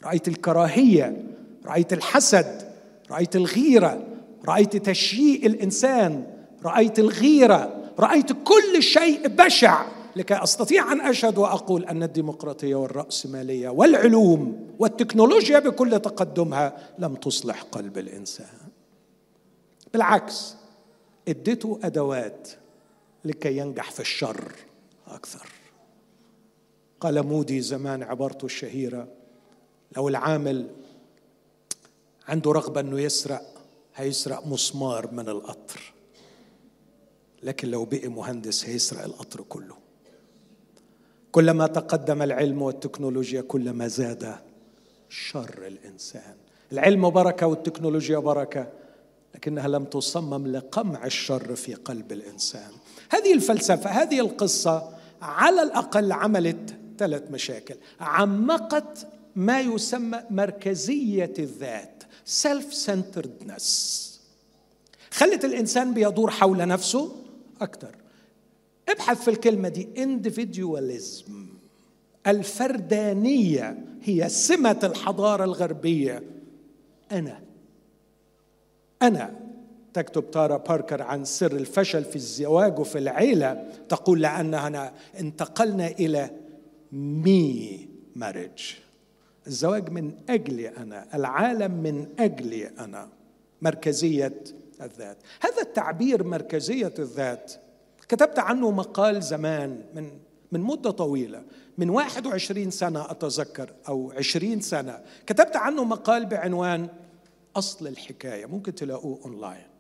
رأيت الكراهية رأيت الحسد رأيت الغيرة رأيت تشييء الإنسان رأيت الغيرة رأيت كل شيء بشع لكي أستطيع أن أشهد وأقول أن الديمقراطية والرأسمالية والعلوم والتكنولوجيا بكل تقدمها لم تصلح قلب الإنسان. بالعكس اديته أدوات لكي ينجح في الشر. أكثر. قال مودي زمان عبارته الشهيرة لو العامل عنده رغبة إنه يسرق هيسرق مسمار من القطر. لكن لو بقي مهندس هيسرق القطر كله. كلما تقدم العلم والتكنولوجيا كلما زاد شر الإنسان. العلم بركة والتكنولوجيا بركة لكنها لم تصمم لقمع الشر في قلب الإنسان. هذه الفلسفة هذه القصة على الأقل عملت ثلاث مشاكل. عمقت ما يسمى مركزية الذات self-centeredness خلت الإنسان بيدور حول نفسه أكثر ابحث في الكلمة دي individualism. الفردانية هي سمة الحضارة الغربية. أنا. أنا. تكتب تارا باركر عن سر الفشل في الزواج وفي العيلة تقول لأننا انتقلنا إلى مي مارج الزواج من أجلي أنا العالم من أجلي أنا. مركزية الذات. هذا التعبير مركزية الذات. كتبت عنه مقال زمان من من مدة طويلة. من 21 سنة أتذكر أو 20 سنة. كتبت عنه مقال بعنوان أصل الحكاية. ممكن تلاقوه أونلاين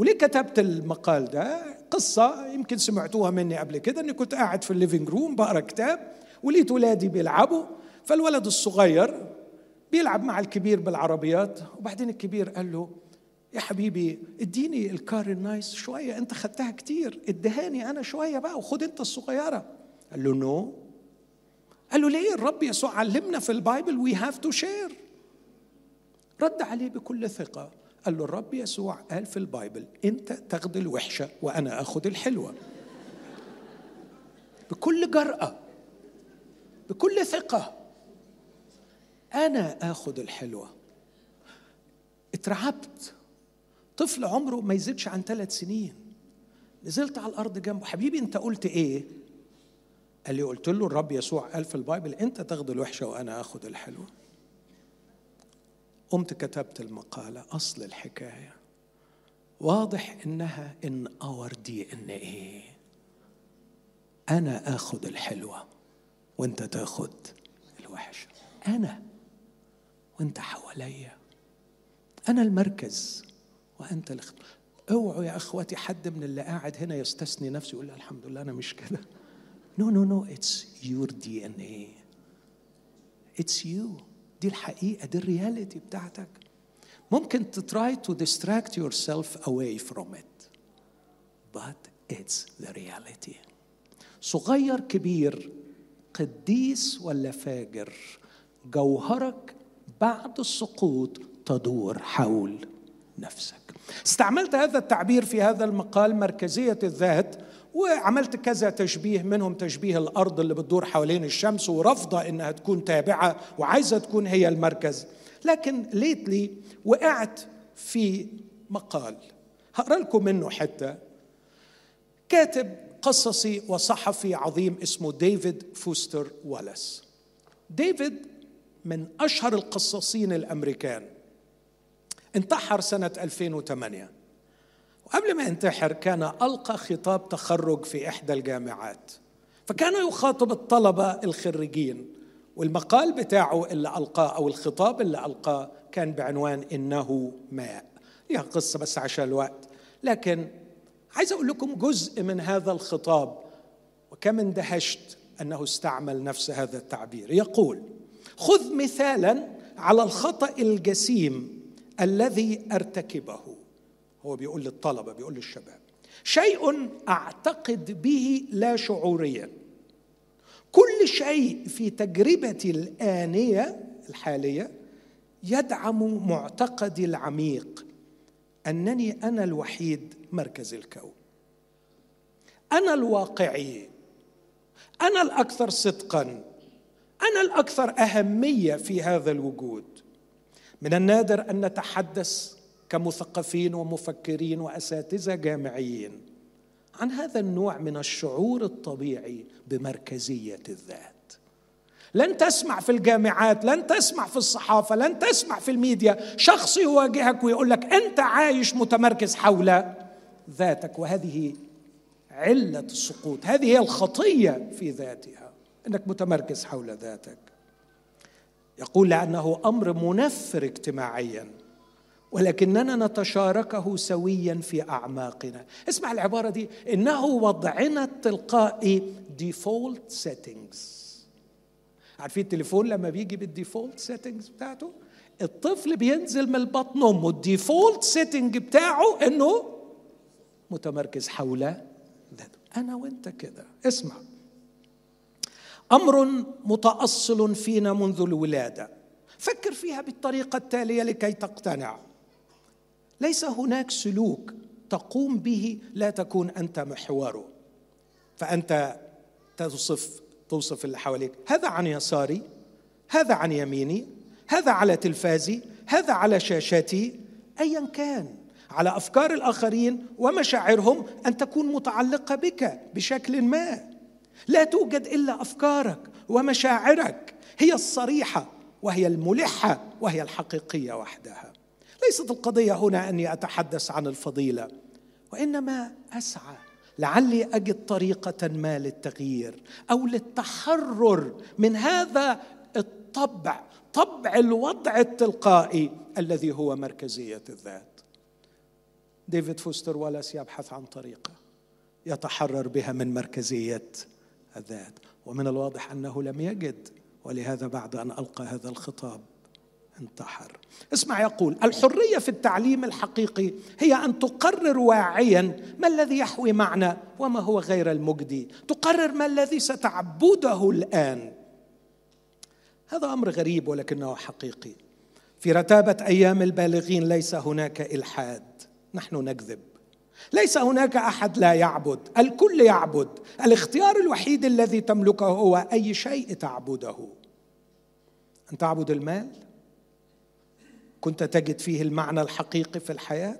وليه كتبت المقال ده قصة يمكن سمعتوها مني قبل كده أني كنت قاعد في ال living room بقرأ كتاب ولقيت ولادي بيلعبوا فالولد الصغير بيلعب مع الكبير بالعربيات وبعدين الكبير قال له يا حبيبي اديني ال car ال nice شوية أنت خدتها كتير ادهاني أنا شوية بقى وخد أنت الصغيرة. قال له no. قال له ليه الرب يسوع علمنا في ال Bible we have to share رد عليه بكل ثقة. قال له الرب يسوع قال في ال Bible أنت تاخد الوحشة وأنا آخد الحلوة. بكل جرأة بكل ثقة أنا آخد الحلوة. اترعبت. طفل عمره ما يزيدش عن ثلاث سنين. نزلت على الأرض جنبه. حبيبي أنت قلت إيه؟ قال لي قلت له الرب يسوع قال في ال Bible أنت تاخد الوحشة وأنا آخد الحلوة. قمت كتبت المقالة أصل الحكاية. واضح إنها in our DNA أنا اخد الحلوة وأنت تاخد الوحشة. أنا وأنت حواليا. أنا المركز وأنت الاخت أوعوا يا أخواتي حد من اللي قاعد هنا يستثني نفسه يقول الحمد لله أنا مش كده. no no no it's your DNA it's you دي الحقيقة دي ال reality بتاعتك. ممكن ت try to distract yourself away from it. But it's the reality. صغير كبير قديس ولا فاجر جوهرك بعد السقوط تدور حول نفسك. استعملت هذا التعبير في هذا المقال مركزية الذات وعملت كذا تشبيه منهم تشبيه الأرض اللي بتدور حوالين الشمس ورافضة إنها تكون تابعة وعايزة تكون هي المركز. لكن ليتلي وقعت في مقال هقرأ لكم منه حتة. كاتب قصصي وصحفي عظيم اسمه ديفيد فوستر والاس. ديفيد من أشهر القصاصين الأمريكان. انتحر سنة 2008 وقبل ما ينتحر كان ألقى خطاب تخرج في إحدى الجامعات. فكان يخاطب الطلبة الخريجين والمقال بتاعه اللي ألقاه أو الخطاب اللي ألقاه كان بعنوان إنه ماء. ليها قصة بس عشان الوقت. لكن عايز أقول لكم جزء من هذا الخطاب وكم اندهشت أنه استعمل نفس هذا التعبير. يقول خذ مثالا على الخطأ الجسيم الذي أرتكبه. هو بيقول للطلبة بيقول للشباب. شيء أعتقد به لا شعوريا. كل شيء في تجربتي الآنية الحالية يدعم معتقدي العميق أنني أنا الوحيد مركز الكون. أنا الواقعي. أنا الأكثر صدقا. أنا الأكثر أهمية في هذا الوجود. من النادر أن نتحدث كمثقفين ومفكرين وأساتذة جامعيين عن هذا النوع من الشعور الطبيعي بمركزية الذات. لن تسمع في الجامعات لن تسمع في الصحافة لن تسمع في الميديا. شخص يواجهك ويقول لك أنت عايش متمركز حول ذاتك وهذه علة السقوط هذه هي الخطية في ذاتها إنك متمركز حول ذاتك. يقول لأنه أمر منفر اجتماعيا. ولكننا نتشاركه سويا في أعماقنا. اسمع العبارة دي. إنه وضعنا التلقائي default settings عارفين التليفون لما بيجي بال default settings بتاعته؟ الطفل بينزل من بطن أمه. ال default setting بتاعه إنه متمركز حول أنا وأنت كده. اسمع. أمر متأصل فينا منذ الولادة. فكر فيها بالطريقة التالية لكي تقتنع. ليس هناك سلوك تقوم به لا تكون أنت محوره فأنت توصف توصف اللي حواليك. هذا عن يساري هذا عن يميني هذا على تلفازي هذا على شاشتي ايا كان. على أفكار الآخرين ومشاعرهم أن تكون متعلقة بك بشكل ما. لا توجد إلا أفكارك ومشاعرك. هي الصريحة وهي الملحة وهي الحقيقية وحدها. ليست القضية هنا أني أتحدث عن الفضيلة وإنما أسعى لعلي أجد طريقة ما للتغيير أو للتحرر من هذا الطبع طبع الوضع التلقائي الذي هو مركزية الذات. ديفيد فوستر والاس يبحث عن طريقة يتحرر بها من مركزية الذات ومن الواضح أنه لم يجد ولهذا بعد أن ألقى هذا الخطاب انتحر. اسمع يقول الحرية في التعليم الحقيقي هي أن تقرر واعيا ما الذي يحوي معنى وما هو غير المجدي. تقرر ما الذي ستعبده الآن. هذا أمر غريب ولكنه حقيقي. في رتابة أيام البالغين ليس هناك إلحاد. نحن نكذب. ليس هناك أحد لا يعبد. الكل يعبد. الاختيار الوحيد الذي تملكه هو أي شيء تعبده. أن تعبد المال؟ كنت تجد فيه المعنى الحقيقي في الحياة؟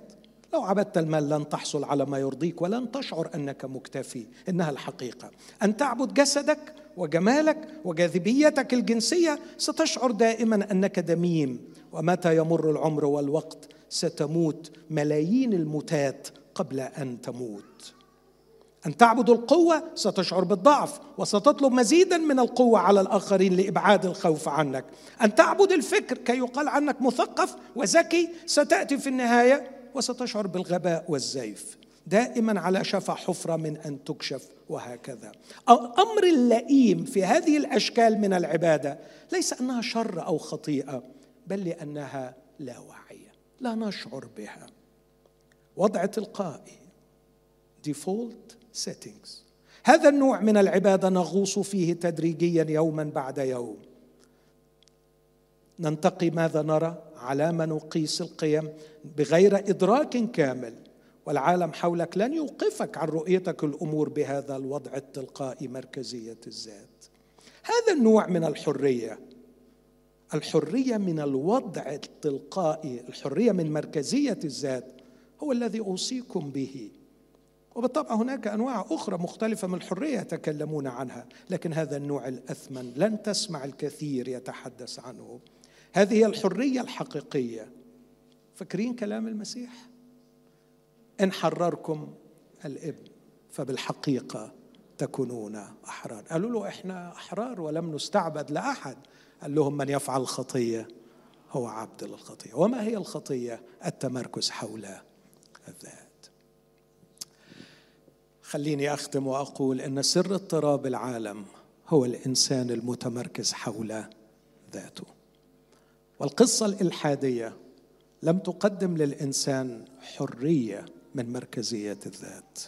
لو عبدت المال لن تحصل على ما يرضيك ولن تشعر أنك مكتفي إنها الحقيقة. أن تعبد جسدك وجمالك وجاذبيتك الجنسية ستشعر دائما أنك دميم. ومتى يمر العمر والوقت ستموت ملايين الموتات قبل أن تموت. أن تعبد القوة ستشعر بالضعف وستطلب مزيدا من القوة على الآخرين لإبعاد الخوف عنك. أن تعبد الفكر كي يقال عنك مثقف وذكي ستأتي في النهاية وستشعر بالغباء والزيف. دائما على شفا حفرة من أن تكشف وهكذا. أمر اللئيم في هذه الأشكال من العبادة ليس أنها شر أو خطيئة بل لأنها لا واعيه لا نشعر بها. وضع تلقائي default settings هذا النوع من العبادة نغوص فيه تدريجيا يوما بعد يوم. ننتقي ماذا نرى؟ على ما نقيس القيم بغير إدراك كامل. والعالم حولك لن يوقفك عن رؤيتك الأمور بهذا الوضع التلقائي مركزية الذات. هذا النوع من الحرية. الحرية من الوضع التلقائي الحرية من مركزية الذات هو الذي أوصيكم به. وبالطبع هناك أنواع أخرى مختلفة من الحرية يتكلمون عنها لكن هذا النوع الأثمن لن تسمع الكثير يتحدث عنه. هذه هي الحرية الحقيقية. فاكرين كلام المسيح؟ إن حرركم الإبن فبالحقيقة تكونون أحرار. قالوا له إحنا أحرار ولم نستعبد لأحد. قال لهم من يفعل الخطيه هو عبد للخطيه وما هي الخطية؟ التمركز حول الذات. خليني أختم وأقول إن سر اضطراب العالم هو الإنسان المتمركز حول ذاته. والقصة الإلحادية لم تقدم للإنسان حرية من مركزية الذات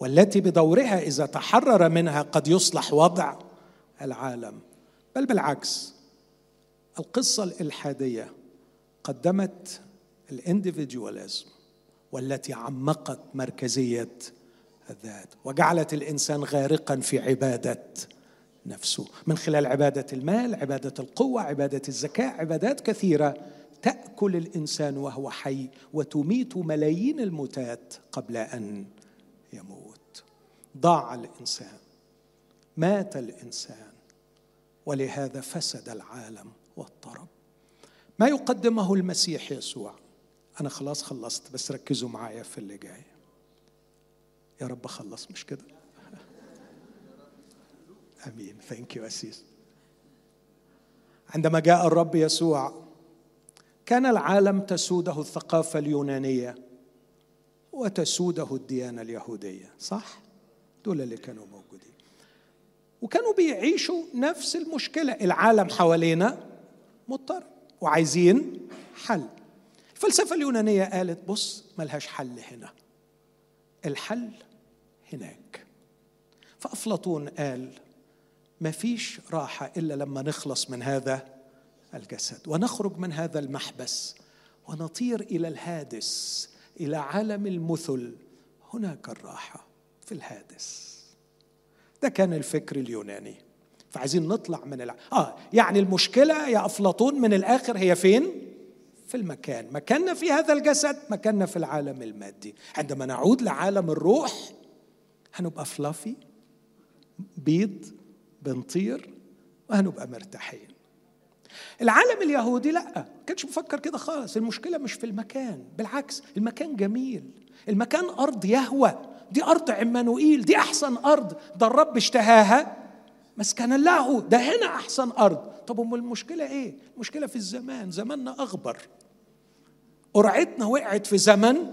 والتي بدورها إذا تحرر منها قد يصلح وضع العالم. بل بالعكس القصة الإلحادية قدمت الإنديفيدواليزم والتي عمقت مركزية الذات وجعلت الإنسان غارقا في عبادة نفسه. من خلال عبادة المال عبادة القوة عبادة الذكاء عبادات كثيرة تأكل الإنسان وهو حي وتميت ملايين الموتات قبل أن يموت. ضاع الإنسان مات الإنسان ولهذا فسد العالم واضطرب ما يقدمه المسيح يسوع؟ أنا خلاص خلصت بس ركزوا معايا في اللي جاي. يا رب خلص مش كده؟ آمين. Thank you أسيس. عندما جاء الرب يسوع كان العالم تسوده الثقافة اليونانية وتسوده الديانة اليهودية صح؟ دول اللي كانوا موجودين. وكانوا بيعيشوا نفس المشكلة العالم حوالينا مضطر وعايزين حل. الفلسفه اليونانية قالت بص ملهاش حل هنا. الحل هناك. فأفلاطون قال ما فيش راحة إلا لما نخلص من هذا الجسد ونخرج من هذا المحبس ونطير إلى الهادس إلى عالم المثل. هناك الراحة في الهادس. ده كان الفكر اليوناني. فعايزين نطلع من الع... آه يعني المشكلة يا أفلاطون من الآخر هي فين؟ في المكان. مكاننا في هذا الجسد مكاننا في العالم المادي. عندما نعود لعالم الروح هنبقى فلافي بيض بنطير وهنبقى مرتاحين. العالم اليهودي لأ كانش بفكر كده خالص. المشكلة مش في المكان بالعكس المكان جميل. المكان أرض يهوى دي أرض عمانوئيل دي أحسن أرض. ده الرب اشتهاها. مسكنا له ده هنا أحسن أرض. طب أمال المشكلة إيه؟ المشكلة في الزمان. زماننا اخبر قرعتنا وقعت في زمن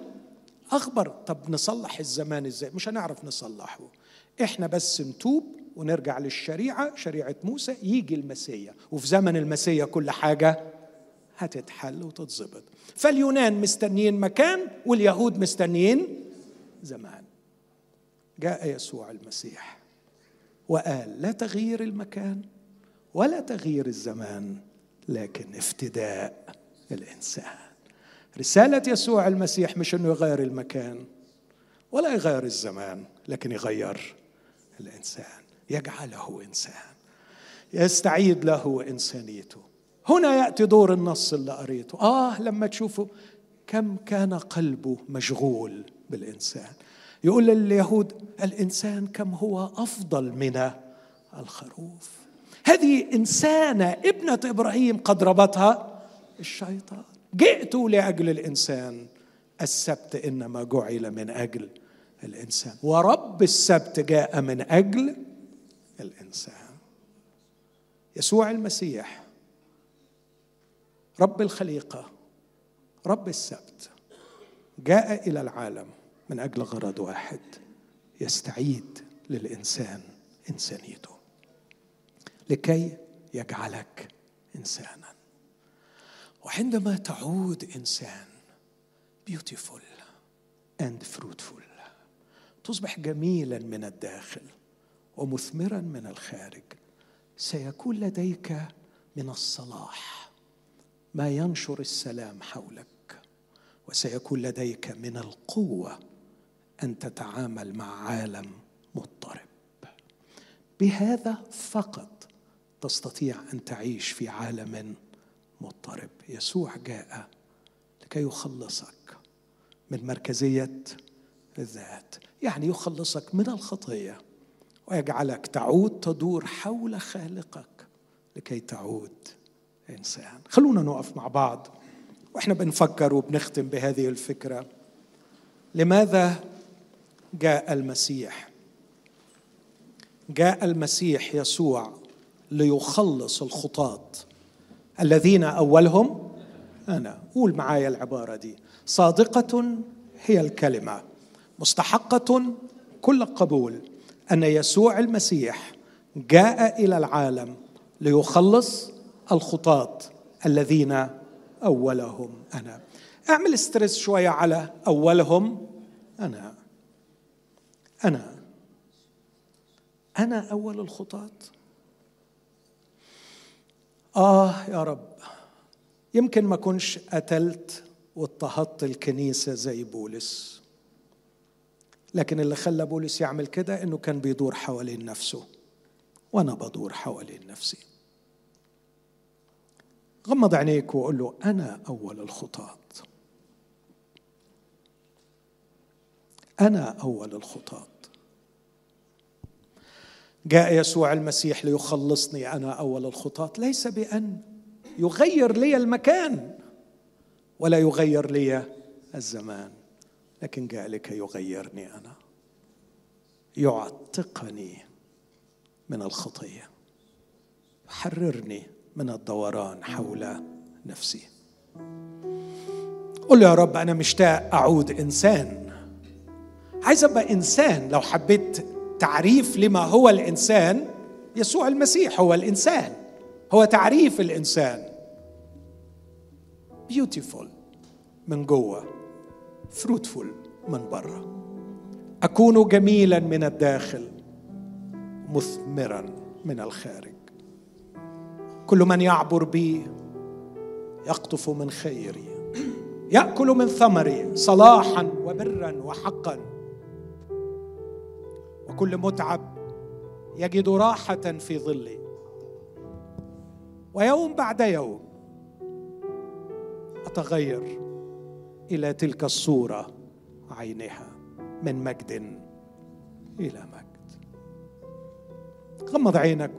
أخبر طب نصلح الزمان إزاي؟ مش هنعرف نصلحه. إحنا بس نتوب ونرجع للشريعة شريعة موسى يجي المسيا وفي زمن المسيا كل حاجة هتتحل وتتظبط. فاليونان مستنيين مكان واليهود مستنيين زمان. جاء يسوع المسيح وقال لا تغيير المكان ولا تغيير الزمان لكن افتداء الإنسان. رسالة يسوع المسيح مش إنه يغير المكان ولا يغير الزمان لكن يغير الإنسان يجعله إنسان يستعيد له إنسانيته. هنا يأتي دور النص اللي قريته. آه لما تشوفوا كم كان قلبه مشغول بالإنسان. يقول لليهود الإنسان كم هو أفضل من الخروف. هذه إنسانة ابنة إبراهيم قد ربطها الشيطان. جئت لأجل الإنسان. السبت إنما جعل من أجل الإنسان. ورب السبت جاء من أجل الإنسان. يسوع المسيح رب الخليقة رب السبت جاء إلى العالم من أجل غرض واحد يستعيد للإنسان إنسانيته. لكي يجعلك إنسانا. وعندما تعود إنسان beautiful and fruitful تصبح جميلا من الداخل ومثمرا من الخارج سيكون لديك من الصلاح ما ينشر السلام حولك وسيكون لديك من القوة أن تتعامل مع عالم مضطرب. بهذا فقط تستطيع أن تعيش في عالم مضطرب. يسوع جاء لكي يخلصك من مركزية الذات. يعني يخلصك من الخطية ويجعلك تعود تدور حول خالقك لكي تعود إنسان. خلونا نقف مع بعض وإحنا بنفكر وبنختم بهذه الفكرة. لماذا جاء المسيح؟ جاء المسيح يسوع ليخلص الخطاة. الذين أولهم أنا. قول معايا العبارة دي. صادقة هي الكلمة. مستحقة كل قبول. أن يسوع المسيح جاء إلى العالم ليخلص الخطاة الذين أولهم أنا. أعمل ستريس شوية على أولهم أنا. أنا. أنا أول الخطاة. آه يا رب يمكن ما كنش قتلت واضطهدت الكنيسة زي بولس. لكن اللي خلى بولس يعمل كده إنه كان بيدور حوالين نفسه وأنا بدور حوالين نفسي. غمض عينيك وقول له أنا أول الخطاة. أنا أول الخطاة. جاء يسوع المسيح ليخلصني أنا أول الخطاة. ليس بأن يغير لي المكان ولا يغير لي الزمان لكن جاء لكي يغيرني أنا يعتقني من الخطية يحررني من الدوران حول نفسي. قل يا رب أنا مشتاق أعود إنسان. عايز أبقى إنسان لو حبيت تعريف لما هو الإنسان يسوع المسيح هو الإنسان. هو تعريف الإنسان. Beautiful من جوه fruitful من بره أكون جميلا من الداخل مثمرا من الخارج. كل من يعبر بي يقطف من خيري. يأكل من ثمري صلاحا وبرا وحقا. وكل متعب يجد راحة في ظلي. ويوم بعد يوم أتغير إلى تلك الصورة عينها من مجد إلى مجد. غمض عينك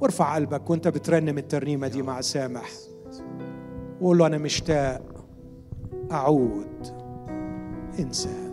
وارفع قلبك وأنت بترنم الترنيمة دي مع سامح. وقول له أنا مشتاق أعود إنسان.